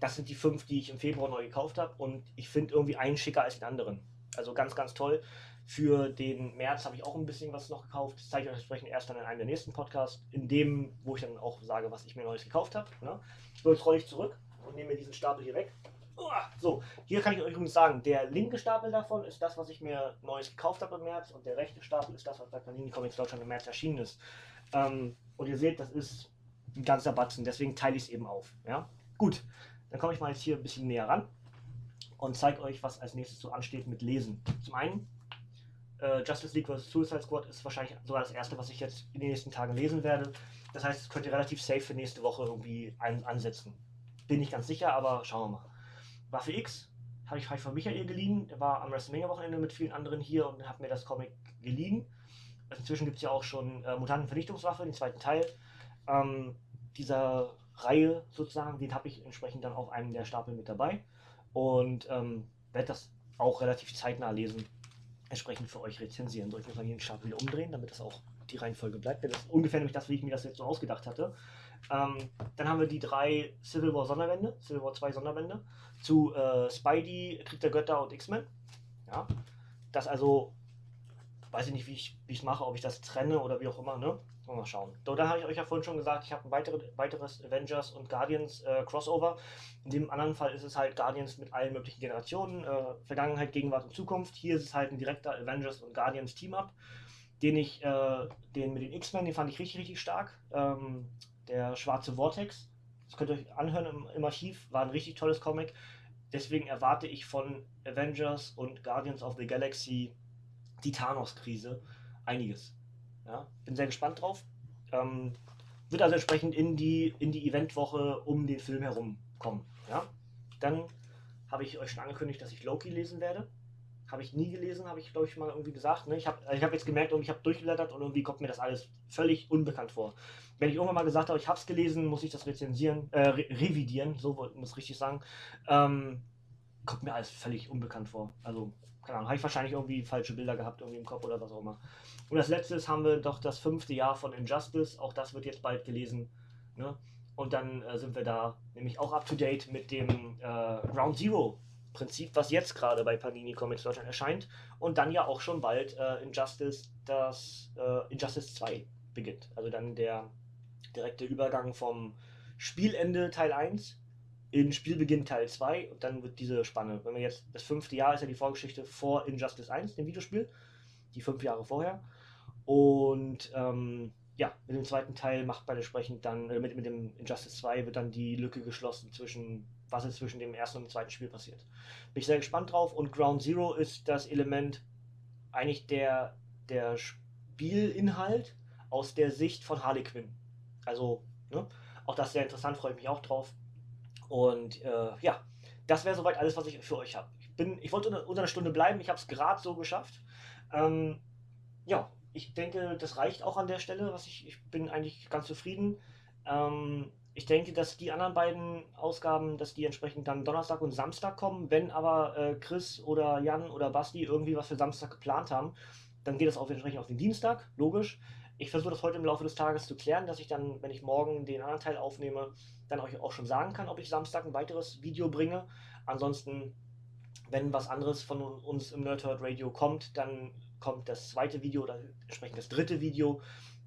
das sind die fünf, die ich im Februar neu gekauft habe und ich finde irgendwie einen schicker als den anderen. Also ganz, ganz toll. Für den März habe ich auch ein bisschen was noch gekauft. Das zeige ich euch entsprechend erst dann in einem der nächsten Podcasts, in dem, wo ich dann auch sage, was ich mir Neues gekauft habe. Ne? So, jetzt rolle ich zurück und nehme mir diesen Stapel hier weg. So, hier kann ich euch übrigens sagen, der linke Stapel davon ist das, was ich mir Neues gekauft habe im März und der rechte Stapel ist das, was bei Panini Comics Deutschland im März erschienen ist. Ähm, und ihr seht, das ist ein ganzer Batzen, deswegen teile ich es eben auf. Ja? Gut, dann komme ich mal jetzt hier ein bisschen näher ran und zeige euch, was als nächstes so ansteht mit Lesen. Zum einen, äh, Justice League vs. Suicide Squad ist wahrscheinlich sogar das erste, was ich jetzt in den nächsten Tagen lesen werde. Das heißt, es könnt ihr relativ safe für nächste Woche irgendwie ein ansetzen. Bin nicht ganz sicher, aber schauen wir mal. Waffe X habe ich von Michael geliehen. Der war am WrestleMania-Wochenende mit vielen anderen hier und hat mir das Comic geliehen. Also inzwischen gibt es ja auch schon äh, Mutantenvernichtungswaffe, den zweiten Teil ähm, dieser Reihe sozusagen. Den habe ich entsprechend dann auf einem der Stapel mit dabei und ähm, werde das auch relativ zeitnah lesen, entsprechend für euch rezensieren. Soll ich muss mal hier den Stapel wieder umdrehen, damit das auch die Reihenfolge bleibt. Das ist ungefähr nämlich das, wie ich mir das jetzt so ausgedacht hatte. Ähm, dann haben wir die drei Civil War Sonderwände, Civil War 2 Sonderwände, zu äh, Spidey, Krieg der Götter und X-Men. Ja, das also, weiß ich nicht, wie ich es mache, ob ich das trenne oder wie auch immer, ne? Mal schauen. So, dann habe ich euch ja vorhin schon gesagt, ich habe ein weitere, weiteres Avengers und Guardians äh, Crossover. In dem anderen Fall ist es halt Guardians mit allen möglichen Generationen, äh, Vergangenheit, Gegenwart und Zukunft. Hier ist es halt ein direkter Avengers und Guardians Team-Up, den ich, äh, den mit den X-Men, den fand ich richtig, richtig stark. Ähm, der schwarze Vortex. Das könnt ihr euch anhören im, im Archiv, war ein richtig tolles Comic. Deswegen erwarte ich von Avengers und Guardians of the Galaxy die Thanos-Krise einiges. Ja, bin sehr gespannt drauf. Ähm, wird also entsprechend in die, in die Eventwoche um den Film herum kommen. Ja? Dann habe ich euch schon angekündigt, dass ich Loki lesen werde. Habe ich nie gelesen, habe ich glaube ich mal irgendwie gesagt. Ne? Ich habe ich hab jetzt gemerkt, ich habe durchgeblättert und irgendwie kommt mir das alles völlig unbekannt vor. Wenn ich irgendwann mal gesagt habe, ich habe es gelesen, muss ich das rezensieren, äh, re revidieren, so muss ich richtig sagen. Ähm, kommt mir alles völlig unbekannt vor. Also, keine Ahnung, habe ich wahrscheinlich irgendwie falsche Bilder gehabt, irgendwie im Kopf oder was auch immer. Und als letztes haben wir doch das fünfte Jahr von Injustice, auch das wird jetzt bald gelesen. Ne? Und dann äh, sind wir da nämlich auch up to date mit dem äh, Ground Zero Prinzip, was jetzt gerade bei Panini Comics Deutschland erscheint und dann ja auch schon bald äh, Injustice, das äh, Injustice 2 beginnt. Also dann der direkte Übergang vom Spielende Teil 1 in Spielbeginn Teil 2 und dann wird diese Spanne, wenn wir jetzt, das fünfte Jahr ist ja die Vorgeschichte vor Injustice 1, dem Videospiel, die fünf Jahre vorher. Und ähm, ja, mit dem zweiten Teil macht man entsprechend dann, äh, mit, mit dem Injustice 2 wird dann die Lücke geschlossen zwischen, was ist zwischen dem ersten und dem zweiten Spiel passiert. Bin ich sehr gespannt drauf und Ground Zero ist das Element eigentlich der, der Spielinhalt aus der Sicht von Harley Quinn. Also, ne? auch das sehr interessant, freue ich mich auch drauf. Und äh, ja, das wäre soweit alles, was ich für euch habe. Ich, ich wollte unter, einer Stunde bleiben, ich habe es gerade so geschafft. Ähm, ja, ich denke, das reicht auch an der Stelle, was ich, ich bin eigentlich ganz zufrieden. Ähm, ich denke, dass die anderen beiden Ausgaben, dass die entsprechend dann Donnerstag und Samstag kommen. Wenn aber äh, Chris oder Jan oder Basti irgendwie was für Samstag geplant haben, dann geht das auch entsprechend auf den Dienstag, logisch. Ich versuche das heute im Laufe des Tages zu klären, dass ich dann, wenn ich morgen den anderen Teil aufnehme, dann euch auch schon sagen kann, ob ich Samstag ein weiteres Video bringe. Ansonsten, wenn was anderes von uns im Nerdhurt Radio kommt, dann kommt das zweite Video oder entsprechend das dritte Video,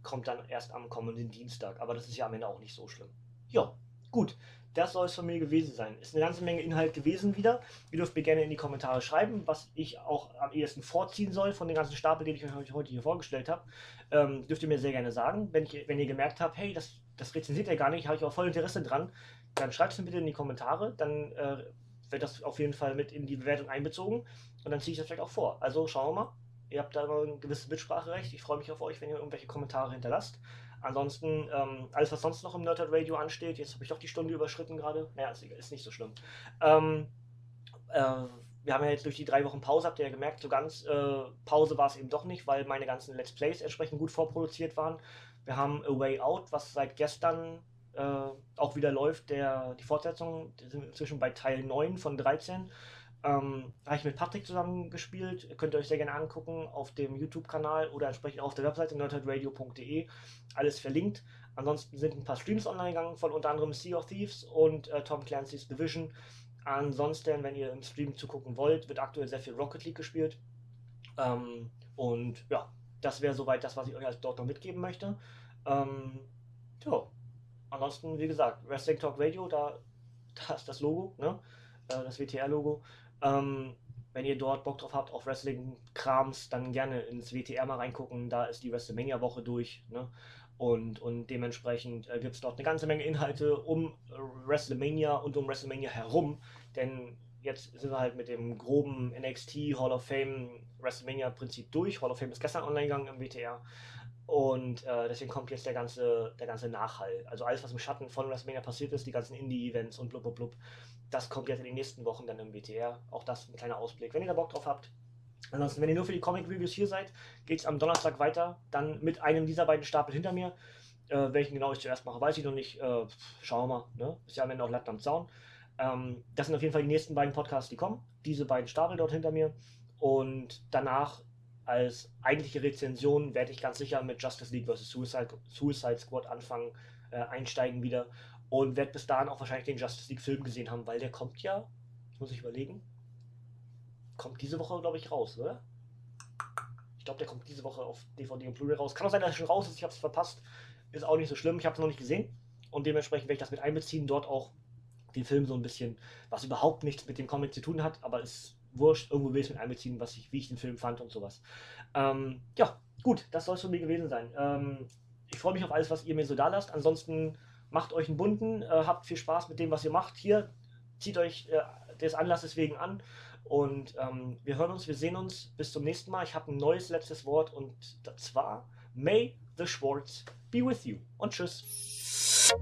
kommt dann erst am kommenden Dienstag. Aber das ist ja am Ende auch nicht so schlimm. Ja, gut. Das soll es von mir gewesen sein. Ist eine ganze Menge Inhalt gewesen wieder. Ihr dürft mir gerne in die Kommentare schreiben, was ich auch am ehesten vorziehen soll von den ganzen Stapel, den ich euch heute hier vorgestellt habe. Ähm, dürft ihr mir sehr gerne sagen. Wenn, ich, wenn ihr gemerkt habt, hey, das, das rezensiert ihr gar nicht, habe ich auch voll Interesse dran, dann schreibt es mir bitte in die Kommentare. Dann äh, wird das auf jeden Fall mit in die Bewertung einbezogen. Und dann ziehe ich das vielleicht auch vor. Also schauen wir mal. Ihr habt da immer ein gewisses Mitspracherecht. Ich freue mich auf euch, wenn ihr irgendwelche Kommentare hinterlasst. Ansonsten, ähm, alles, was sonst noch im Nerdhead Radio ansteht, jetzt habe ich doch die Stunde überschritten gerade. Naja, ist, ist nicht so schlimm. Ähm, äh, wir haben ja jetzt durch die drei Wochen Pause, habt ihr ja gemerkt, so ganz äh, Pause war es eben doch nicht, weil meine ganzen Let's Plays entsprechend gut vorproduziert waren. Wir haben A Way Out, was seit gestern äh, auch wieder läuft, der, die Fortsetzung, sind inzwischen bei Teil 9 von 13. Ähm, habe ich mit Patrick zusammen gespielt. Könnt ihr euch sehr gerne angucken auf dem YouTube-Kanal oder entsprechend auf der Webseite nerdheadradio.de. Alles verlinkt. Ansonsten sind ein paar Streams online gegangen von unter anderem Sea of Thieves und äh, Tom Clancy's Division. Ansonsten, wenn ihr im Stream zugucken wollt, wird aktuell sehr viel Rocket League gespielt. Ähm, und ja, das wäre soweit das, was ich euch als dort noch mitgeben möchte. Ähm, ja, ansonsten, wie gesagt, Wrestling Talk Radio, da, da ist das Logo, ne? Äh, das WTR-Logo. Ähm, wenn ihr dort Bock drauf habt auf Wrestling-Krams, dann gerne ins WTR mal reingucken. Da ist die WrestleMania-Woche durch. Ne? Und, und dementsprechend äh, gibt es dort eine ganze Menge Inhalte um WrestleMania und um WrestleMania herum. Denn jetzt sind wir halt mit dem groben NXT Hall of Fame WrestleMania-Prinzip durch. Hall of Fame ist gestern online gegangen im WTR. Und äh, deswegen kommt jetzt der ganze, der ganze Nachhall. Also alles, was im Schatten von WrestleMania passiert ist, die ganzen Indie-Events und blub, blub, blub, das kommt jetzt in den nächsten Wochen dann im WTR. Auch das ein kleiner Ausblick, wenn ihr da Bock drauf habt. Ansonsten, wenn ihr nur für die Comic-Reviews hier seid, geht es am Donnerstag weiter. Dann mit einem dieser beiden Stapel hinter mir. Äh, welchen genau ich zuerst mache, weiß ich noch nicht. Äh, schauen wir mal. Ne? Ist ja am Ende auch Latt am Zaun. Ähm, das sind auf jeden Fall die nächsten beiden Podcasts, die kommen. Diese beiden Stapel dort hinter mir. Und danach als eigentliche Rezension werde ich ganz sicher mit Justice League vs. Suicide, Suicide Squad anfangen, äh, einsteigen wieder und werde bis dahin auch wahrscheinlich den Justice League Film gesehen haben, weil der kommt ja, muss ich überlegen, kommt diese Woche, glaube ich, raus, oder? Ich glaube, der kommt diese Woche auf DVD und Blu-ray raus. Kann auch sein, dass er schon raus ist, ich habe es verpasst. Ist auch nicht so schlimm, ich habe es noch nicht gesehen. Und dementsprechend werde ich das mit einbeziehen, dort auch den Film so ein bisschen, was überhaupt nichts mit dem Comic zu tun hat, aber ist wurscht, irgendwo will ich es mit einbeziehen, was ich, wie ich den Film fand und sowas. Ähm, ja, gut, das soll es von mir gewesen sein. Ähm, ich freue mich auf alles, was ihr mir so da lasst. Ansonsten macht euch einen bunten, äh, habt viel Spaß mit dem, was ihr macht. Hier zieht euch äh, des Anlasses wegen an. Und ähm, wir hören uns, wir sehen uns. Bis zum nächsten Mal. Ich habe ein neues letztes Wort und zwar May the Schwartz be with you. Und tschüss.